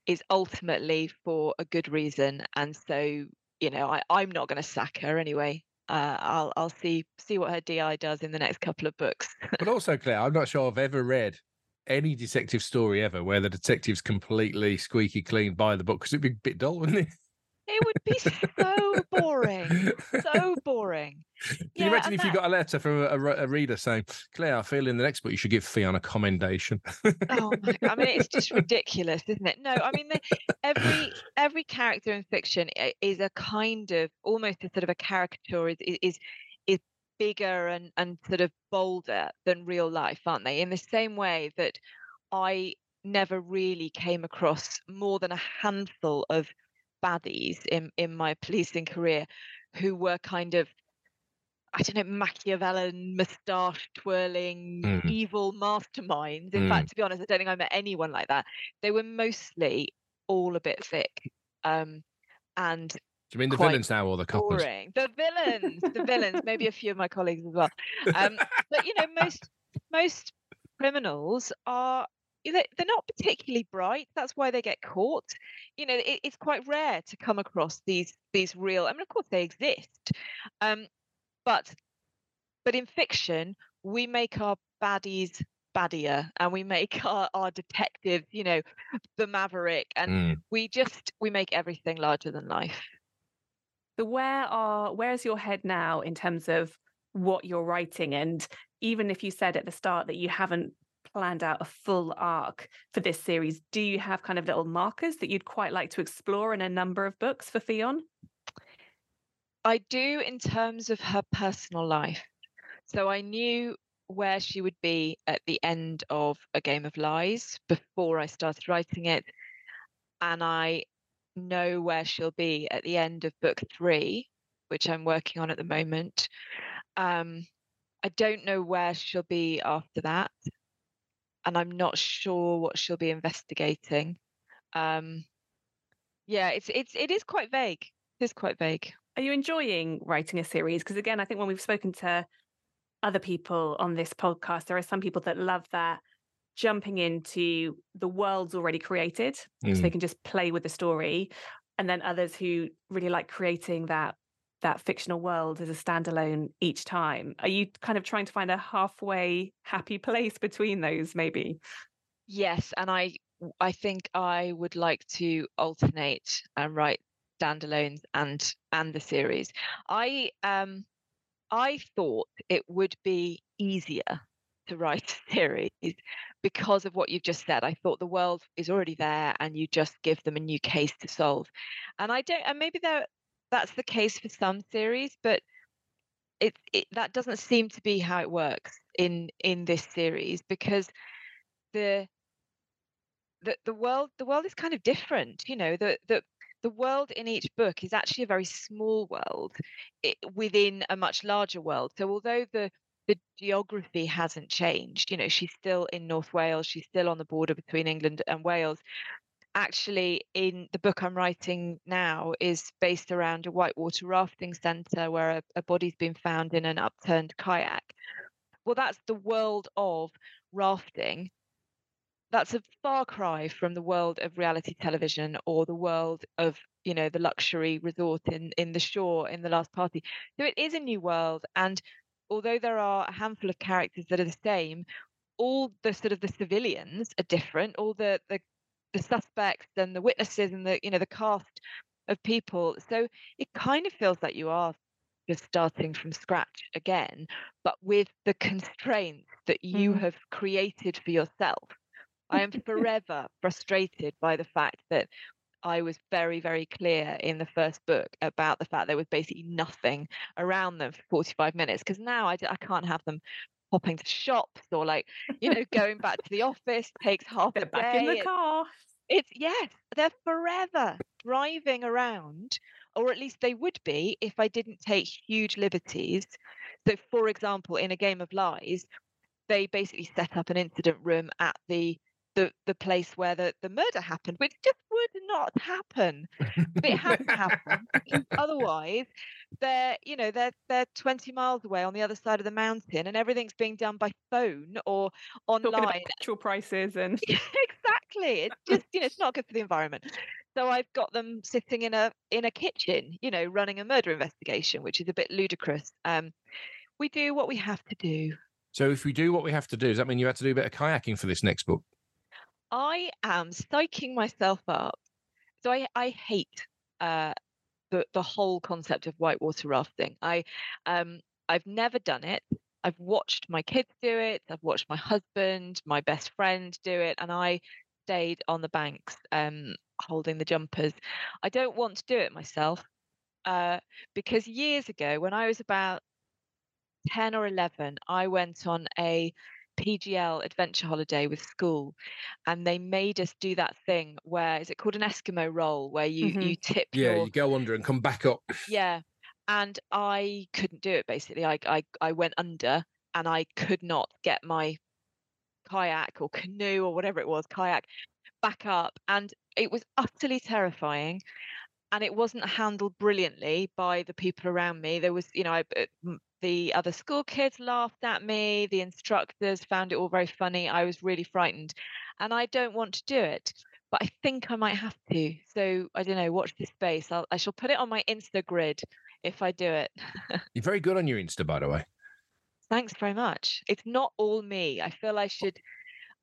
is ultimately for a good reason, and so you know, I, I'm not going to sack her anyway. Uh, I'll I'll see see what her DI does in the next couple of books. but also, Clare, I'm not sure I've ever read any detective story ever where the detective's completely squeaky clean by the book because it'd be a bit dull, wouldn't it? It would be so *laughs* boring, so boring. Can yeah, you imagine if that... you got a letter from a, a, reader saying, "Clare, I feel in the next book you should give Fiona a commendation." oh my god! I mean, it's just ridiculous, isn't it? No, I mean, the, every every character in fiction eh, is a kind of almost a sort of a caricature. Is is bigger and, and sort of bolder than real life, aren't they? In the same way that I never really came across more than a handful of baddies in, in my *laughs* policing career who were kind of I don't know, Machiavellian, moustache twirling, mm. evil masterminds. In mm. fact, to be honest, I don't think I met anyone like that. They were mostly all a bit thick. Um, and do you mean the villains now or the couples? Boring. The villains, the villains. Maybe a few of my colleagues as well. Um, but you know, *laughs* most most criminals are they're not particularly bright. That's why they get caught. You know, it, it's quite rare to come across these these real. I mean, of course they exist, um, but but in fiction we make our baddies baddier and we make *laughs* our, our detectives you know the maverick and mm. we just we make everything larger than life so where are where is your head now in terms of what you're writing? And even if you said at the start that you haven't planned out a full arc for this series, do you have kind of little markers that you'd quite like to explore in a number of books for Ffion? I do in terms of her personal life. So I knew where she would be at the end of A Game of Lies before I started writing it. And I know where she'll be at the end of book three, which I'm working on at the moment. Um, I don't know where she'll be after that, and I'm not sure what she'll be investigating. Um, yeah, it's it's it is quite vague. It is quite vague. Are you enjoying writing a series? Because again, I think when we've spoken to other people on this podcast, there are some people that love that jumping into the worlds already created mm. so they mm. can just play with the story and then others who really like creating that that fictional world as a standalone each time are you kind of trying to find a halfway happy place between those maybe yes and i i think i would like to alternate and write standalones and and the series i um I thought it would be easier to write a *laughs* series because of what you've just said. I thought the world is already there and you just give them a new case to solve. And I don't and maybe there that's the case for some series, but it, it that doesn't seem to be how it works in in this series because the the the world the world is kind of different you know the the the world in each book is actually a very small world eh, within a much larger world so although the the geography hasn't changed you know she's still in north wales she's still on the border between england and wales. Actually in the book i'm writing now is based around a whitewater rafting centre where a, a body's been found in an upturned kayak. Well that's the world of rafting. That's a far cry from the world of reality television or the world of you know the luxury resort in in the shore in the last party. So it is a new world and although there are a handful of characters that are the same all the sort of the civilians are different. All the the, the suspects and the witnesses and the you know the cast of people. So it kind of feels like you are just starting from scratch again but with the constraints that you mm. have created for yourself. I am *laughs* forever frustrated by the fact that I was very, very clear in the first book about the fact there was basically nothing around them for 45 minutes. Because now I, I can't have them popping to shops or like, you know, going back to the office takes half they're a day. back in the car. It's, it's yes, they're forever driving around, or at least they would be if I didn't take huge liberties. So, for example, in a game of lies, they basically set up an incident room at the the the place where the, the murder happened, which just would not happen. But it hasn't happened otherwise they're you know they're they're 20 miles away on the other side of the mountain and everything's being done by phone or online. Talking about petrol prices and *laughs* exactly. It's just you know it's not good for the environment. So I've got them sitting in a in a kitchen, you know, running a murder investigation, which is a bit ludicrous. Um, we do what we have to do. So if we do what we have to do, does that mean you have to do a bit of kayaking for this next book? I am psyching myself up. So I, I hate uh, the the whole concept of whitewater rafting. I um I've never done it. I've watched my kids do it. I've watched my husband, my best friend do it, and I stayed on the banks um, holding the jumpers. I don't want to do it myself uh, because years ago, when I was about ten or eleven, I went on a PGL adventure holiday with school, and they made us do that thing where is it called an Eskimo roll, where you mm-hmm. you tip. Yeah, your, you go under and come back up. Yeah, and I couldn't do it. Basically, I I I went under, and I could not get my kayak or canoe or whatever it was kayak back up, and it was utterly terrifying and it wasn't handled brilliantly by the people around me. There was, you know, I, uh, the other school kids laughed at me. The instructors found it all very funny. I was really frightened. And I don't want to do it, but I think I might have to. So I don't know, watch this space. I'll, I shall put it on my Insta grid if I do it. *laughs* You're very good on your Insta, by the way. Thanks very much. It's not all me. I feel I should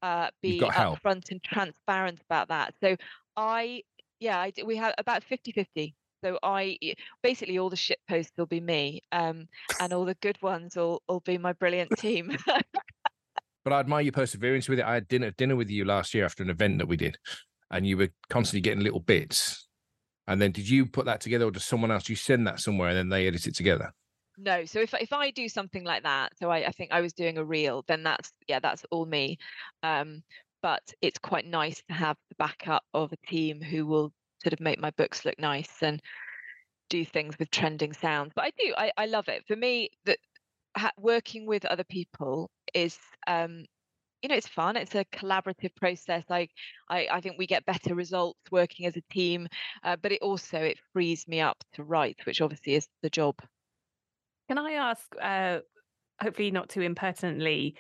uh, be upfront and transparent about that. So I, yeah, I, we have about 50 50 so I basically all the shit posts will be me, um, and all the good ones will will be my brilliant team. *laughs* *laughs* but I admire your perseverance with it. I had dinner dinner with you last year after an event that we did, and you were constantly getting little bits. And then did you put that together, or does someone else? You send that somewhere, and then they edit it together. No, so if if I do something like that, so I, I think I was doing a reel, then that's yeah, that's all me. Um, but it's quite nice to have the backup of a team who will sort of make my books look nice and do things with trending sounds. But I do, I, I love it. For me, that working with other people is um, you know it's fun it's a collaborative process I, I i think we get better results working as a team uh, but it also it frees me up to write which obviously is the job can i ask uh hopefully not too impertinently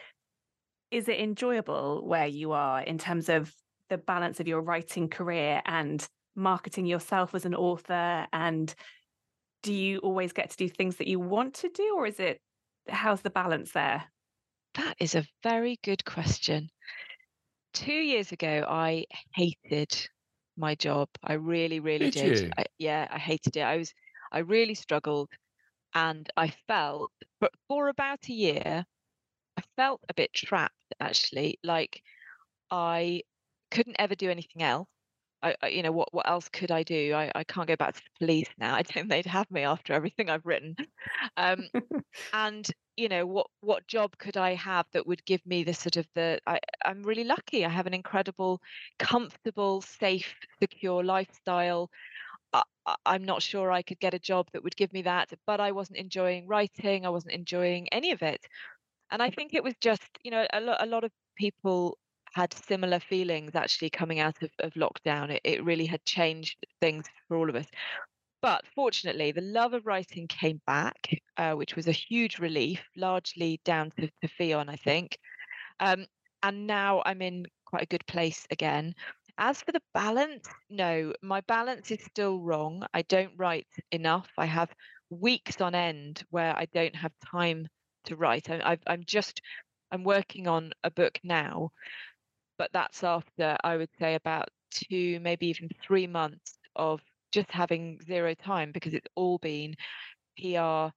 is it enjoyable where you are in terms of the balance of your writing career and marketing yourself as an author and do you always get to do things that you want to do or is it how's the balance there that is a very good question two years ago i hated my job i really really did, did. I, yeah i hated it i was i really struggled and i felt but for about a year, I felt a bit trapped actually. Like I couldn't ever do anything else. I, I, you know what what else could I do? I, I can't go back to the police now. *laughs* I don't think they'd have me after everything I've written. Um, *laughs* and you know what what job could I have that would give me the sort of the I, I'm really lucky. I have an incredible, comfortable, safe, secure lifestyle. I, I'm not sure I could get a job that would give me that, but I wasn't enjoying writing. I wasn't enjoying any of it. And I think it was just, you know, a lot a lot of people had similar feelings actually coming out of, of lockdown. It, it really had changed things for all of us. But fortunately, the love of writing came back, uh, which was a huge relief, largely down to, to Ffion, I think. Um, and now I'm in quite a good place again. As for the balance, no, my balance is still wrong. I don't write enough. I have weeks on end where I don't have time to write. I, I'm just I'm working on a book now but that's after I would say about two, maybe even three months of just having zero time because it's all been PR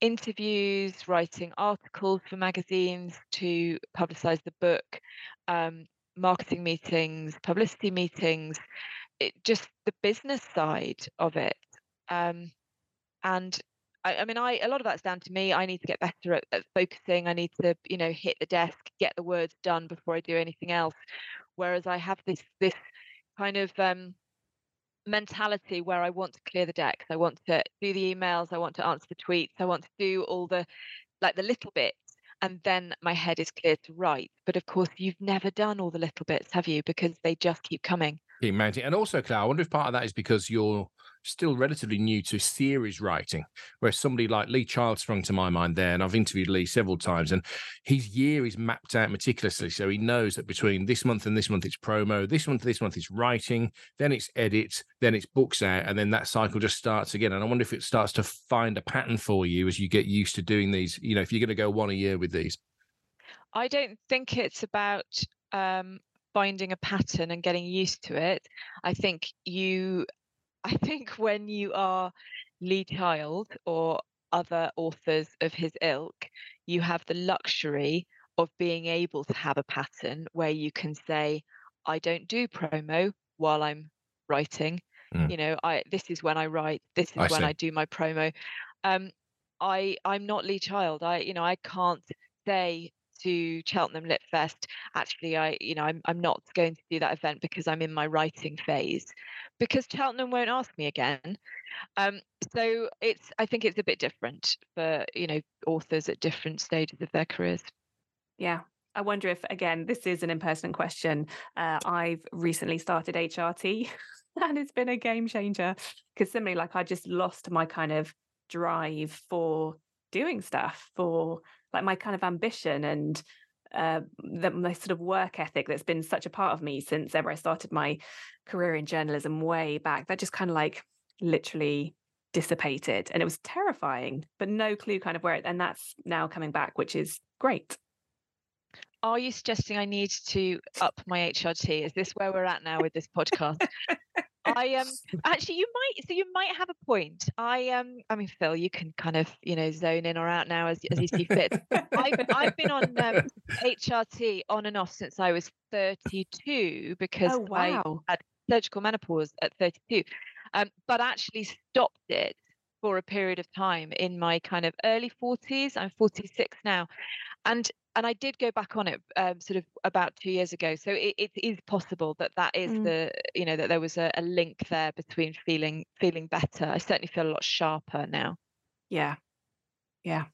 interviews, writing articles for magazines to publicize the book, um, marketing meetings, publicity meetings, it just the business side of it. Um, and I, I, mean, I a lot of that's down to me. I need to get better at, at, focusing. I need to, you know, hit the desk, get the words done before I do anything else. Whereas I have this this kind of um, mentality where I want to clear the decks. I want to do the emails. I want to answer the tweets. I want to do all the like the little bits, and then my head is clear to write. But of course, you've never done all the little bits, have you? Because they just keep coming. Keep mounting, and also, Clare, I wonder if part of that is because you're still relatively new to series writing, where somebody like Lee Child sprung to my mind there, and I've interviewed Lee several times, and his year is mapped out meticulously. So he knows that between this month and this month it's promo, this month, this month it's writing, then it's edit, then it's books out, and then that cycle just starts again. And I wonder if it starts to find a pattern for you as you get used to doing these, you know, if you're going to go one a year with these. I don't think it's about um, finding a pattern and getting used to it. I think you I think when you are Lee Child or other authors of his ilk, you have the luxury of being able to have a pattern where you can say, I don't do promo while I'm writing. Mm. You know, I this is when I write, this is I when see. I do my promo. Um, I I'm not Lee Child. I you know I can't say to Cheltenham Lit Fest, actually, I, you know, I'm, I'm not going to do that event because I'm in my writing phase, because Cheltenham won't ask me again. Um, so it's, I think it's a bit different for, you know, authors at different stages of their careers. Yeah. I wonder if, again, this is an impertinent question. Uh, I've recently started HRT *laughs* and it's been a game changer because similarly, like I just lost my kind of drive for doing stuff for like my kind of ambition and uh, the, my sort of work ethic that's been such a part of me since ever I started my career in journalism way back. That just kind of like literally dissipated and it was terrifying, but no clue kind of where it, and that's now coming back, which is great. Are you suggesting I need to up my HRT? Is this where we're at now with this podcast? *laughs* I um actually you might so you might have a point. I um I mean Phil, you can kind of you know zone in or out now as as you see fit. I've I've been on um, *laughs* HRT on and off since I was 32 because oh, wow. I had surgical menopause at 32, um, but actually stopped it for a period of time in my kind of early 40s. I'm 46 now, and and I did go back on it um, sort of about two years ago. So it, it is possible that that is mm. the you know that there was a, a, link there between feeling feeling better. I certainly feel a lot sharper now. Yeah, yeah.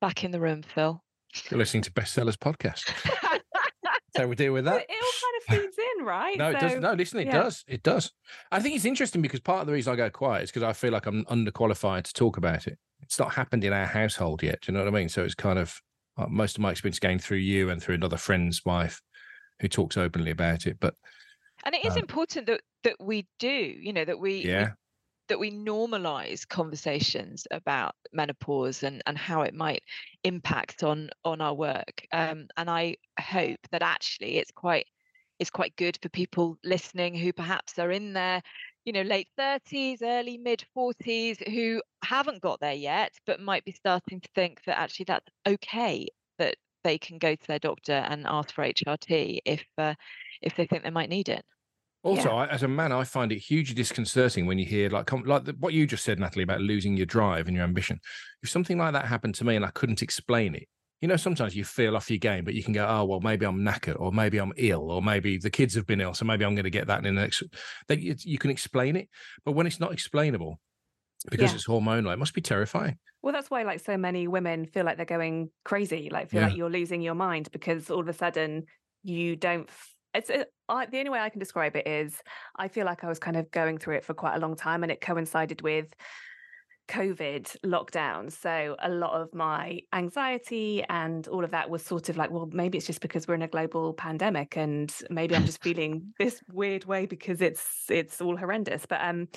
Back in the room, Phil. You're listening to Bestsellers podcast. *laughs* so we deal with that. It, all kind of feeds in, right? no, so, it does. No, listen, it yeah. does. It does. I think it's interesting because part of the reason I go quiet is because I feel like I'm underqualified to talk about it. It's not happened in our household yet. Do you know what I mean? So it's kind of most of my experience gained through you and through another friend's wife who talks openly about it. But and it is uh, important that that we do, you know, that we yeah. That we normalize conversations about menopause and, and how it might impact on on our work. Um, and I hope that actually it's quite it's quite good for people listening who perhaps are in their you know, late 30s, early mid 40s who haven't got there yet, but might be starting to think that actually that's okay that they can go to their doctor and ask for HRT if uh, if they think they might need it. Also, yeah. I, as a man, I find it hugely disconcerting when you hear like like the, what you just said, Natalie, about losing your drive and your ambition. If something like that happened to me and I couldn't explain it, you know, sometimes you feel off your game, but you can go, oh well, maybe I'm knackered, or maybe I'm ill, or maybe the kids have been ill, so maybe I'm going to get that in the next. That you, you can explain it, but when it's not explainable because yeah. it's hormonal, it must be terrifying. Well, that's why like so many women feel like they're going crazy, like feel yeah. like you're losing your mind because all of a sudden you don't it's I, the only way I can describe it is I feel like I was kind of going through it for quite a long time, and it coincided with COVID lockdown. So a lot of my anxiety and all of that was sort of like, well, maybe it's just because we're in a global pandemic, and maybe I'm just feeling *laughs* this weird way because it's it's all horrendous. But um,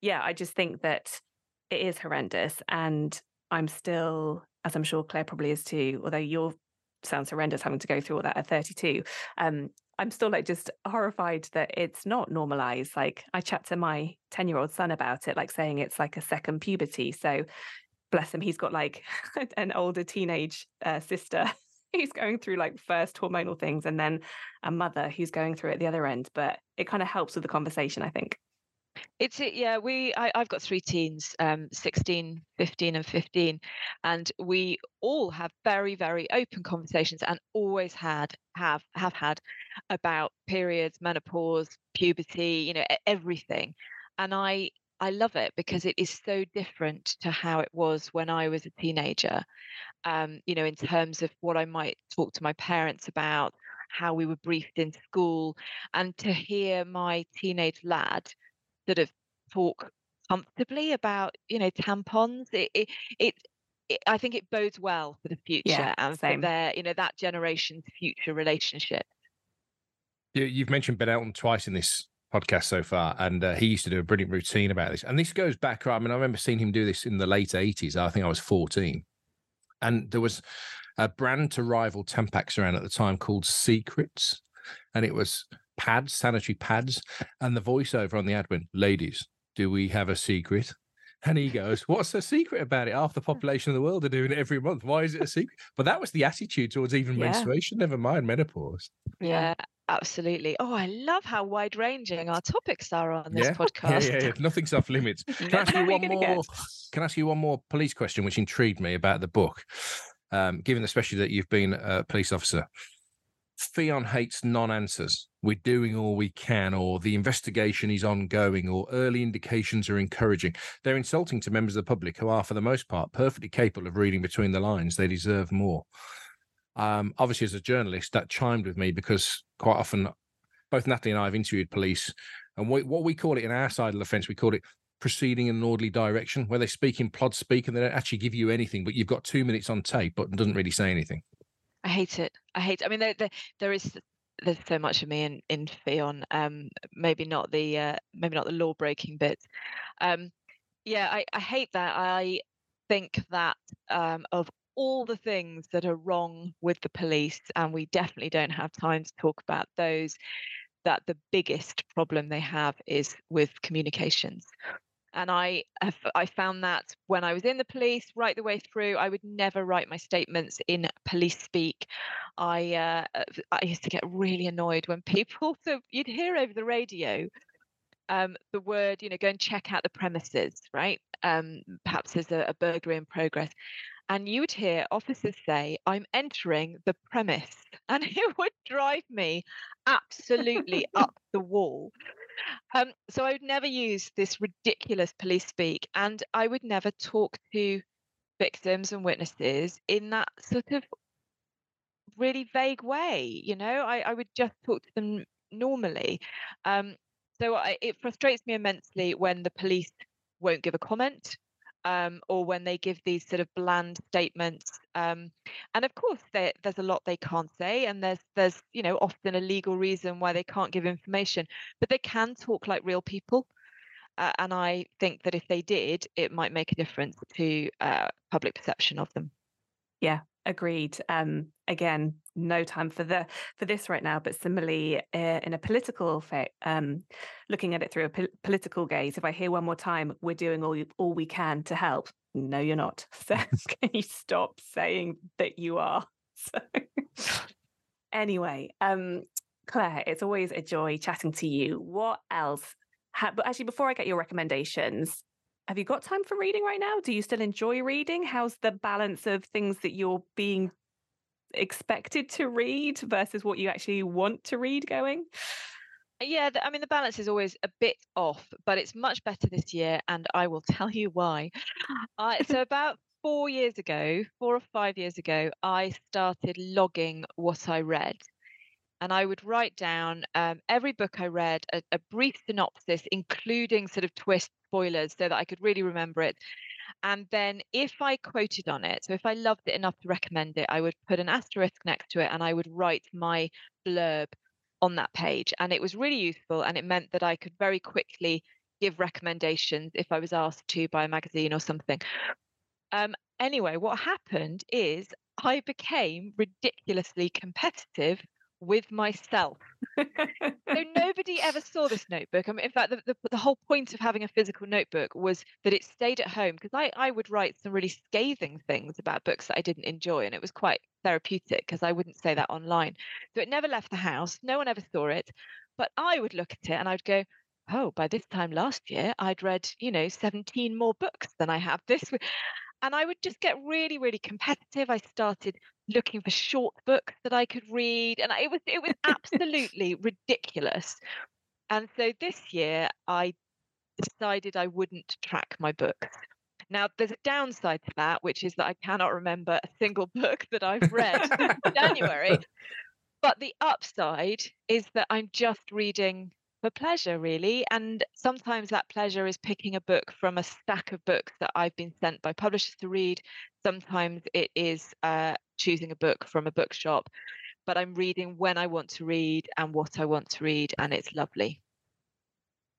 yeah, I just think that it is horrendous, and I'm still, as I'm sure Claire probably is too, although you're sounds horrendous having to go through all that at 32 um I'm still like just horrified that it's not normalized. Like I chat to my 10 year old son about it, like saying it's like a second puberty. So bless him, he's got like *laughs* an older teenage uh, sister *laughs* who's going through like first hormonal things and then a mother who's going through it at the other end. But it kind of helps with the conversation, I think. It's it, yeah. We I, have got three teens, um, 16, 15, and 15, and we all have very, very open conversations, and always had have have had about periods, menopause, puberty, you know, everything. And I I love it because it is so different to how it was when I was a teenager. Um, you know, in terms of what I might talk to my parents about, how we were briefed in school, and to hear my teenage lad sort of talk comfortably about you know tampons it it, it, it I think it bodes well for the future yeah, and same. for their you know that generation's future relationship. You've mentioned Ben Elton twice in this podcast so far, and uh, he used to do a brilliant routine about this. And this goes back. I mean, I remember seeing him do this in the late eighties. I think I was fourteen, and there was a brand to rival Tampax around at the time called Secrets, and it was pads, sanitary pads, and the voiceover on the ad went, "Ladies, do we have a secret?" And he goes, What's the secret about it? Half the population of the world are doing it every month. Why is it a secret? But that was the attitude towards even yeah. menstruation, never mind menopause. Yeah, absolutely. Oh, I love how wide ranging our topics are on this yeah. *laughs* podcast. Yeah, yeah, yeah. Nothing's off limits. *laughs* Can I ask you one more? Can I ask you one more police question, which intrigued me about the book? Um, given especially that you've been a police officer, Ffion hates non-answers. We're doing all we can, or the investigation is ongoing, or early indications are encouraging. They're insulting to members of the public who are, for the most part, perfectly capable of reading between the lines. They deserve more. Um, obviously, as a journalist, that chimed with me because quite often, both Natalie and I have interviewed police, and we, what we call it in our side of the fence, we call it proceeding in an orderly direction, where they speak in plod speak and they don't actually give you anything, but you've got two minutes on tape, but doesn't really say anything. I hate it. I hate. It. I mean, there, there, there is there's so much of me in in Ffion. Um, maybe not the uh, maybe not the law breaking bit. Um, yeah, I, I hate that. I think that um, of all the things that are wrong with the police, and we definitely don't have time to talk about those. That the biggest problem they have is with communications and I have, I found that when I was in the police right the way through, I would never write my statements in police speak. I uh, uh I used to get really annoyed when *laughs* people so you'd hear over the radio um, the word you know go and check out the premises right um, perhaps there's a, a burglary in progress and you would hear officers say, I'm entering the premise. *laughs* And it would drive me *laughs* absolutely up the wall. Um, so I would never use this ridiculous police speak, and I would never talk to victims and witnesses in that sort of really vague way. You know, I, I would just talk to them normally. Um, so I, it frustrates me immensely when the police won't give a comment um, or when they give these sort of bland statements. Um, and of course, there's a lot they can't say, and there's there's you know often a legal reason why they can't give information, but they can talk like real people. Uh, and I think that if they did, it might make a difference to uh, public perception of them. Yeah, agreed um again no time for the for this right now but similarly uh, in a political fa- um looking at it through a po- political gaze if i hear one more time we're doing all all we can to help no you're not. *laughs* So *laughs* can you stop saying that you are? *laughs* So anyway um Clare it's always a joy chatting to you. What else ha- but actually before i get your recommendations have you got time for reading right now? Do you still enjoy reading? How's the balance of things that you're being expected to read versus what you actually want to read going? Yeah, I mean, the balance is always a bit off, but it's much better this year, and I will *laughs* tell you why. I, so, *laughs* about four years ago, four or five years ago, I started logging what I read and I would write down um, every book I read, a, a, brief synopsis, including sort of twist spoilers, so that I could really remember it. And then if I quoted on it, so if I loved it enough to recommend it, I would put an asterisk next to it and I would write my blurb on that page. And it was really useful. And it meant that I could very quickly give recommendations if I was asked to by a magazine or something. Um, anyway, what happened is I became ridiculously competitive with myself. so nobody ever saw this notebook. I mean, in fact, the, the, the, whole point of having a physical notebook was that it stayed at home because I, I would write some really scathing things about books that I didn't enjoy, and it was quite therapeutic because I wouldn't say that online. So it never left the house. No one ever saw it. But I would look at it and I'd go, oh, by this time last year, I'd read, you know, 17 more books than I have this week and I would just get really, really competitive. I started looking for short books that I could read, and it was it was *laughs* absolutely ridiculous. And so this year, I decided I wouldn't track my books. Now, there's a downside to that, which is that I cannot remember a single *laughs* book that I've read since January. *laughs* But the upside is that I'm just reading for pleasure, really. And sometimes that pleasure is picking a book from a stack of books that I've been sent by publishers to read. Sometimes it is uh, choosing a book from a bookshop, but I'm reading when I want to read and what I want to read, and it's lovely.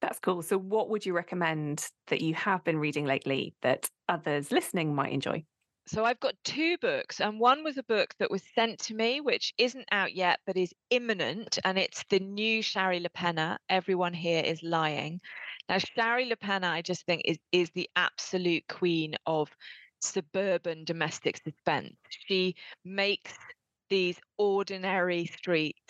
That's cool. So, what would you recommend that you have been reading lately that others listening might enjoy? So I've got two books, and one was a book that was sent to me, which isn't out yet, but is imminent, and it's the new Shari Lapena. Everyone here is lying. Now, Shari Lapena, I just think is is the absolute queen of suburban domestic suspense. She makes these ordinary streets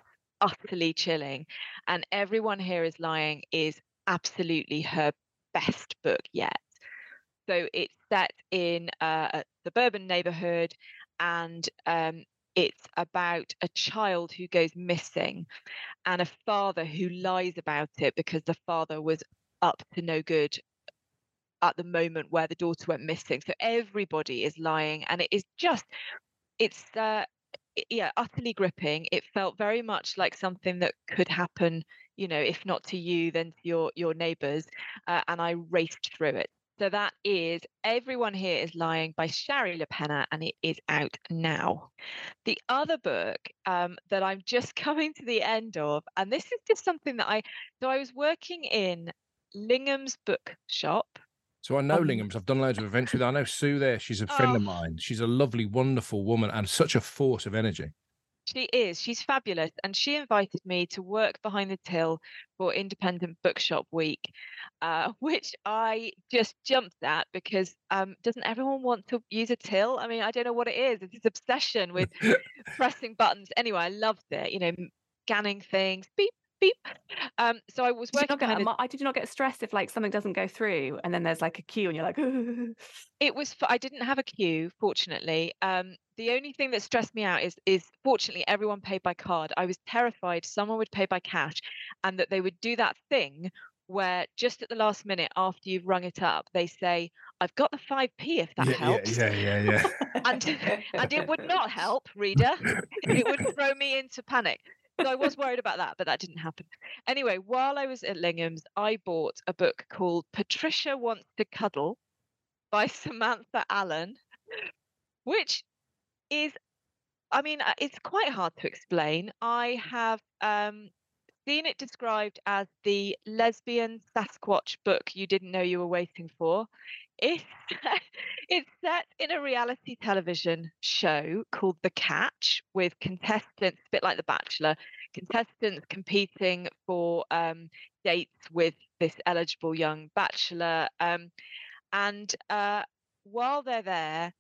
utterly chilling, and everyone here is lying is absolutely her best book yet. So it's set in a suburban neighborhood and um, it's about a child who goes missing and a father who lies about it because the father was up to no good at the moment where the daughter went missing. So everybody is lying, and it is just, it's, uh, yeah, utterly gripping. It felt very much like something that could happen, you know, if not to you, then to your your neighbours. Uh, and I raced through it. So that is Everyone Here is Lying by Shari Lapena, and it is out now. The other book um, that I'm just *laughs* coming to the end of, and this is just something that I, so I was working in Lingham's bookshop. So I know um, Lingham's. I've done loads of events with her. I know Sue there. She's a friend oh, of mine. She's a lovely, wonderful woman and such a force of energy. She is. She's fabulous. And she invited me to work behind the till for Independent Bookshop Week, uh, *laughs* which I just jumped at because um, doesn't everyone want to use a till? I mean, I don't know what it is. It's this obsession with *laughs* pressing buttons. Anyway, I loved it. You know, scanning things, beep, beep. Um, so I was working. Get, I did not get stressed if like something doesn't go through and then there's like a queue and you're like, *laughs* it was. I didn't have a queue, fortunately. Um, the only thing that stressed me out is is fortunately everyone paid by card. I was terrified someone would pay by cash, and that they would do that thing where just at the last minute after you've rung it up, they say, I've got the 5p if that yeah, helps. Yeah, yeah, yeah. yeah. *laughs* and, and it would not help, reader. *laughs* It would throw me into panic so I was worried about that, but that didn't happen. Anyway, while I was at Lingham's, I bought a book called Patricia Wants to Cuddle by *laughs* Samantha Allen, which is, I mean, uh, it's quite hard to explain. I have um, seen it described as the lesbian Sasquatch book you didn't know you were waiting for. it's *laughs* it's set in a reality television show called The Catch with contestants, a bit like The Bachelor, contestants competing for um, dates with this eligible young bachelor. Um, and uh, while they're there,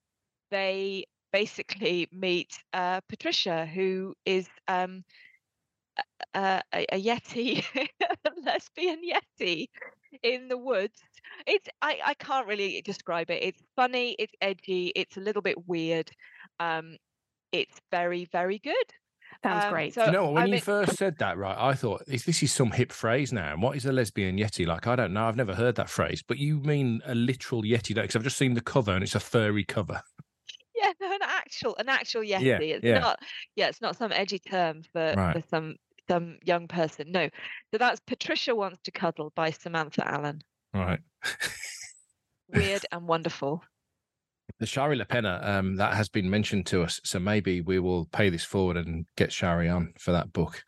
they basically meet uh, Patricia, who is um, a, a, a yeti, *laughs* a lesbian yeti in the woods. It's I, I can't really describe it. It's funny, it's edgy, it's a little bit weird. Um, it's very very good. Sounds Um, great. so- you know? When I you first said that, right, I thought is this is some hip phrase now. And what is a lesbian yeti like? I don't know. I've never heard that phrase. But you mean a literal yeti? Because I've just seen the cover and it's a furry cover. Yeah, no, an actual an actual yeti. Yeah, it's yeah. not yeah, it's not some edgy term for, Right. for some some young person. No. So that's Patricia Wants to Cuddle by Samantha Allen. Right. Weird and wonderful. The Shari LaPena, um, that has been mentioned to us. So maybe we will pay this forward and get Shari on for that book.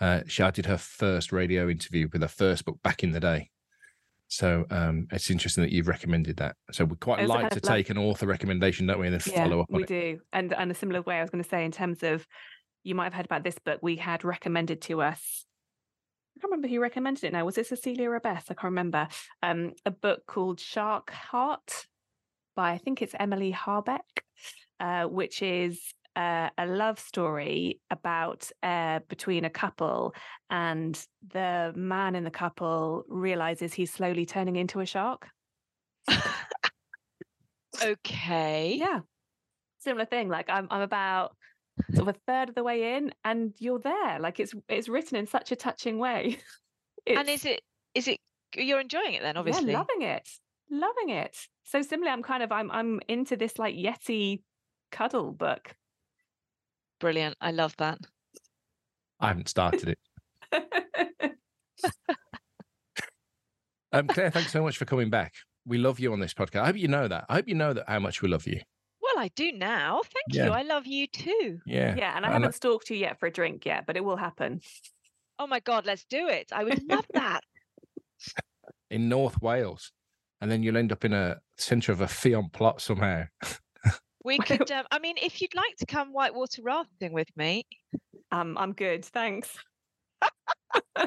Uh, she I did her first radio interview with her first book back in the day. So um, it's interesting that you've recommended that. So we quite like to of like- take an author recommendation, don't we, and then yeah, follow up on we it. do. And and a similar way, I was going to say, in terms of, you might have heard about this book. We had recommended to us. I can't remember who recommended it now. Was it Cecilia or Beth? I can't remember. Um, a book called Shark Heart by I think it's Emily Habeck, uh, which is uh, a love story about uh, between a couple, and the man in the couple realizes he's slowly turning into a shark. Okay. Yeah. Similar thing. Like I'm I'm about sort of a third of the way in and you're there. Like it's it's written in such a touching way. *laughs* And is it is it you're enjoying it then, obviously? Yeah, loving it. Loving it. So similarly, I'm kind of I'm I'm into this like Yeti cuddle book. Brilliant. I love that. I haven't started it. *laughs* Um, Clare, thanks so much for coming back. We love you on this podcast. I hope you know that. I hope you know that how much we love you. Well, I do now. Thank Yeah. you. I love you too. Yeah. yeah, and I And I- haven't stalked you yet for a drink yet, but it will happen. Oh my God, let's do it. I would love that. *laughs* *laughs* in North Wales, and then you'll end up in a centre of a Ffion plot somehow. We *laughs* could, um, I mean, if you'd like to come whitewater rafting with me, Um, I'm good, thanks. *laughs* *laughs*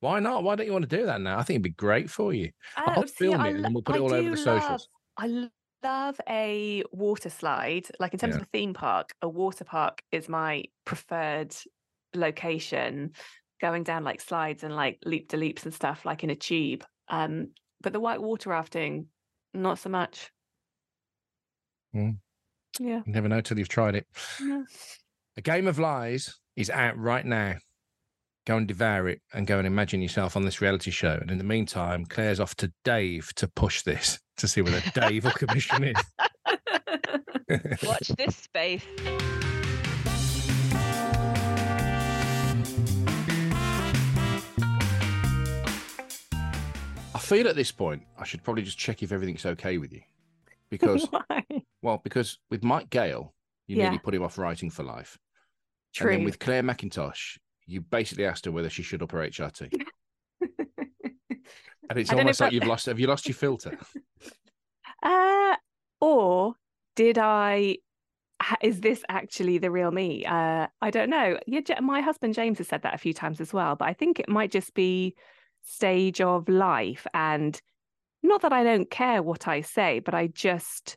Why not? Why don't you want to do that now? I think it'd be great for you. Uh, I'll see, film I it and lo- then we'll put it I all over do the socials. love- I l- love a water slide. Like in terms Yeah. of a theme park, a water park is my preferred location. Going down like slides and like leap to leaps and stuff, like in a tube. Um, but the white water rafting, not so much. Mm. Yeah. You never know till you've tried it. yeah. A Game of Lies is out right now. Go and devour it and go and imagine yourself on this reality show. And in the meantime, Clare's off to Dave to push this to see whether Dave will commission it. *laughs* watch this space. I feel at this point I should probably just check if everything's okay with you. Because, *laughs* Why? Well, because with Mike Gayle, you Yeah. nearly put him off writing for life. True. And then with Clare Mackintosh, you basically asked her whether she should up her HRT. And it's I don't know almost like you've lost. Have you lost your filter? *laughs* Uh, or did I? Is this actually the real me? Uh, I don't know. Yeah, my husband James has said that a few times as well, but I think it might just be stage of life, and not that I don't care what I say, but I just,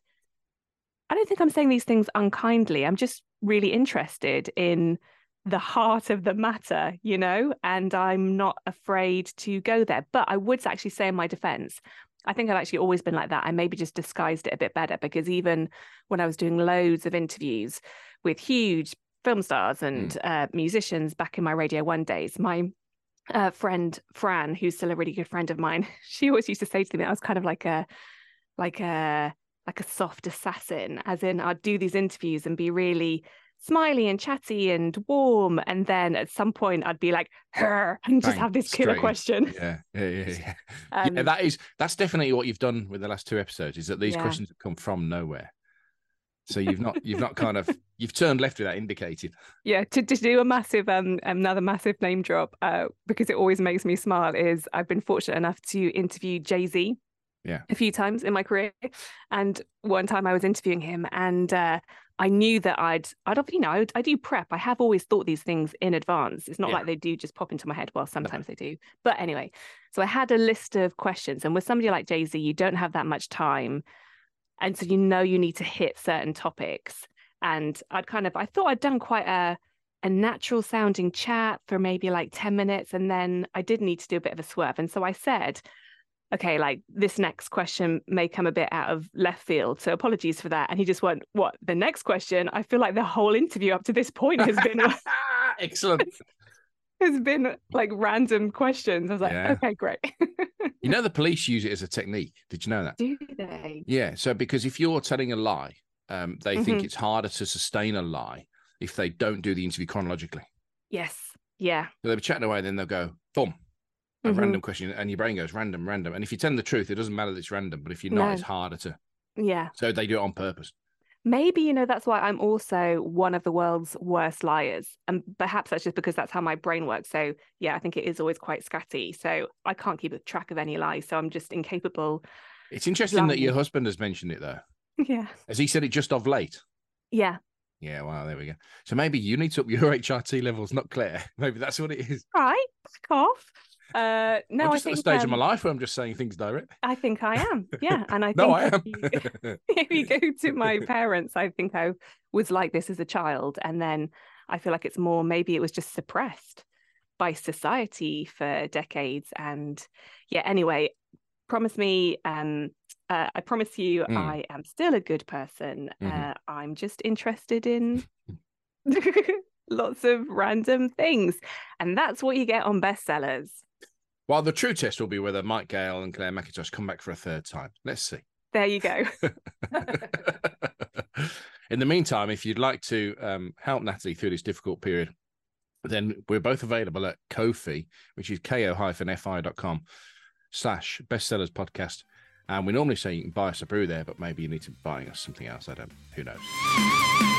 I don't think I'm saying these things unkindly. I'm just really interested in the heart of the matter, you know, and I'm not afraid to go there. But I would actually say in my defense, I think I've actually always been like that. I maybe just disguised it a bit better because even when I was doing loads of interviews with huge film stars and uh, musicians back in my Radio One days, my uh, friend Fran, who's still a really good friend of mine, *laughs* she always used to say to me, I was kind of like a, like a, like a soft assassin, as in I'd do these interviews and be really smiley and chatty and warm, and then at some point I'd be like her and just Bang, have this killer straight question. Yeah, yeah, yeah. yeah. *laughs* Um, yeah, that is that's definitely what you've done with the last two episodes. Is that these Yeah. questions have come from nowhere. So you've not you've not kind of you've turned left without indicated. Yeah, to, to do a massive um another massive name drop, uh, because it always makes me smile is I've been fortunate enough to interview Jay-Z Yeah. A few times in my career. And one time I was interviewing him and uh, I knew that I'd, I'd, you know, I, I do prep. I have always thought these things in advance. It's not Yeah. like they do just pop into my head. Well, sometimes they do. But anyway, so I had a list of questions. And with somebody like Jay Z, you don't have that much time. And so you know you need to hit certain topics. And I'd kind of, I thought I'd done quite a, a natural sounding chat for maybe like 10 minutes. And then I did need to do a bit of a swerve. And so I said, okay, like this next question may come a bit out of left field. So apologies for that. And he just went, what? The next question? I feel like the whole interview up to this point has been *laughs* Excellent. *laughs* has been like random questions. I was like, Yeah. okay, great. You know, *laughs* the police use it as a technique. Did you know that? do they? Yeah. So, because if you're telling a lie, um, they think Mhm. it's harder to sustain a lie if they don't do the interview chronologically. Yes. Yeah. So they'll be chatting away, and then they'll go, boom, a Mhm. random question, and your brain goes random, random. And if you tell the truth, it doesn't matter that it's random, but if you're not, No. it's harder to. Yeah. So they do it on purpose. Maybe, you know, that's why I'm also one of the world's worst liars. And perhaps that's just because that's how my brain works. So, yeah, I think it is always quite scatty. So I can't keep a track of any lies. So I'm just incapable. It's interesting that your husband has mentioned it, though. *laughs* Yeah. Has he said it just of late? Yeah. Yeah, well, there we go. So maybe you need to up your *laughs* HRT levels, not Clare. *laughs* Maybe that's what it is. Right. Back off. Uh, no, I'm I just think at the stage of my um, life where I'm just saying things direct. I think I am. Yeah. *laughs* And I think No, I if am. you- *laughs* if you go to my *laughs* parents, I think I was like this as a child. And then I feel like it's more maybe it was just suppressed by society for decades. And yeah, anyway, promise me, um, uh, I promise you, Mm. I am still a good person. Mhm. Uh, I'm just interested in lots of random things. And that's what you get on bestsellers. Well, the true test will be whether Mike Gayle and Clare Mackintosh come back for a third time. Let's see. There you go. *laughs* In the meantime, if you'd like to um, help Natalie through this difficult period, then we're both available at Ko-fi, which is ko-fi.com slash bestsellers podcast. And we normally say you can buy us a brew there, but maybe you need to be buying us something else. I don't, who knows?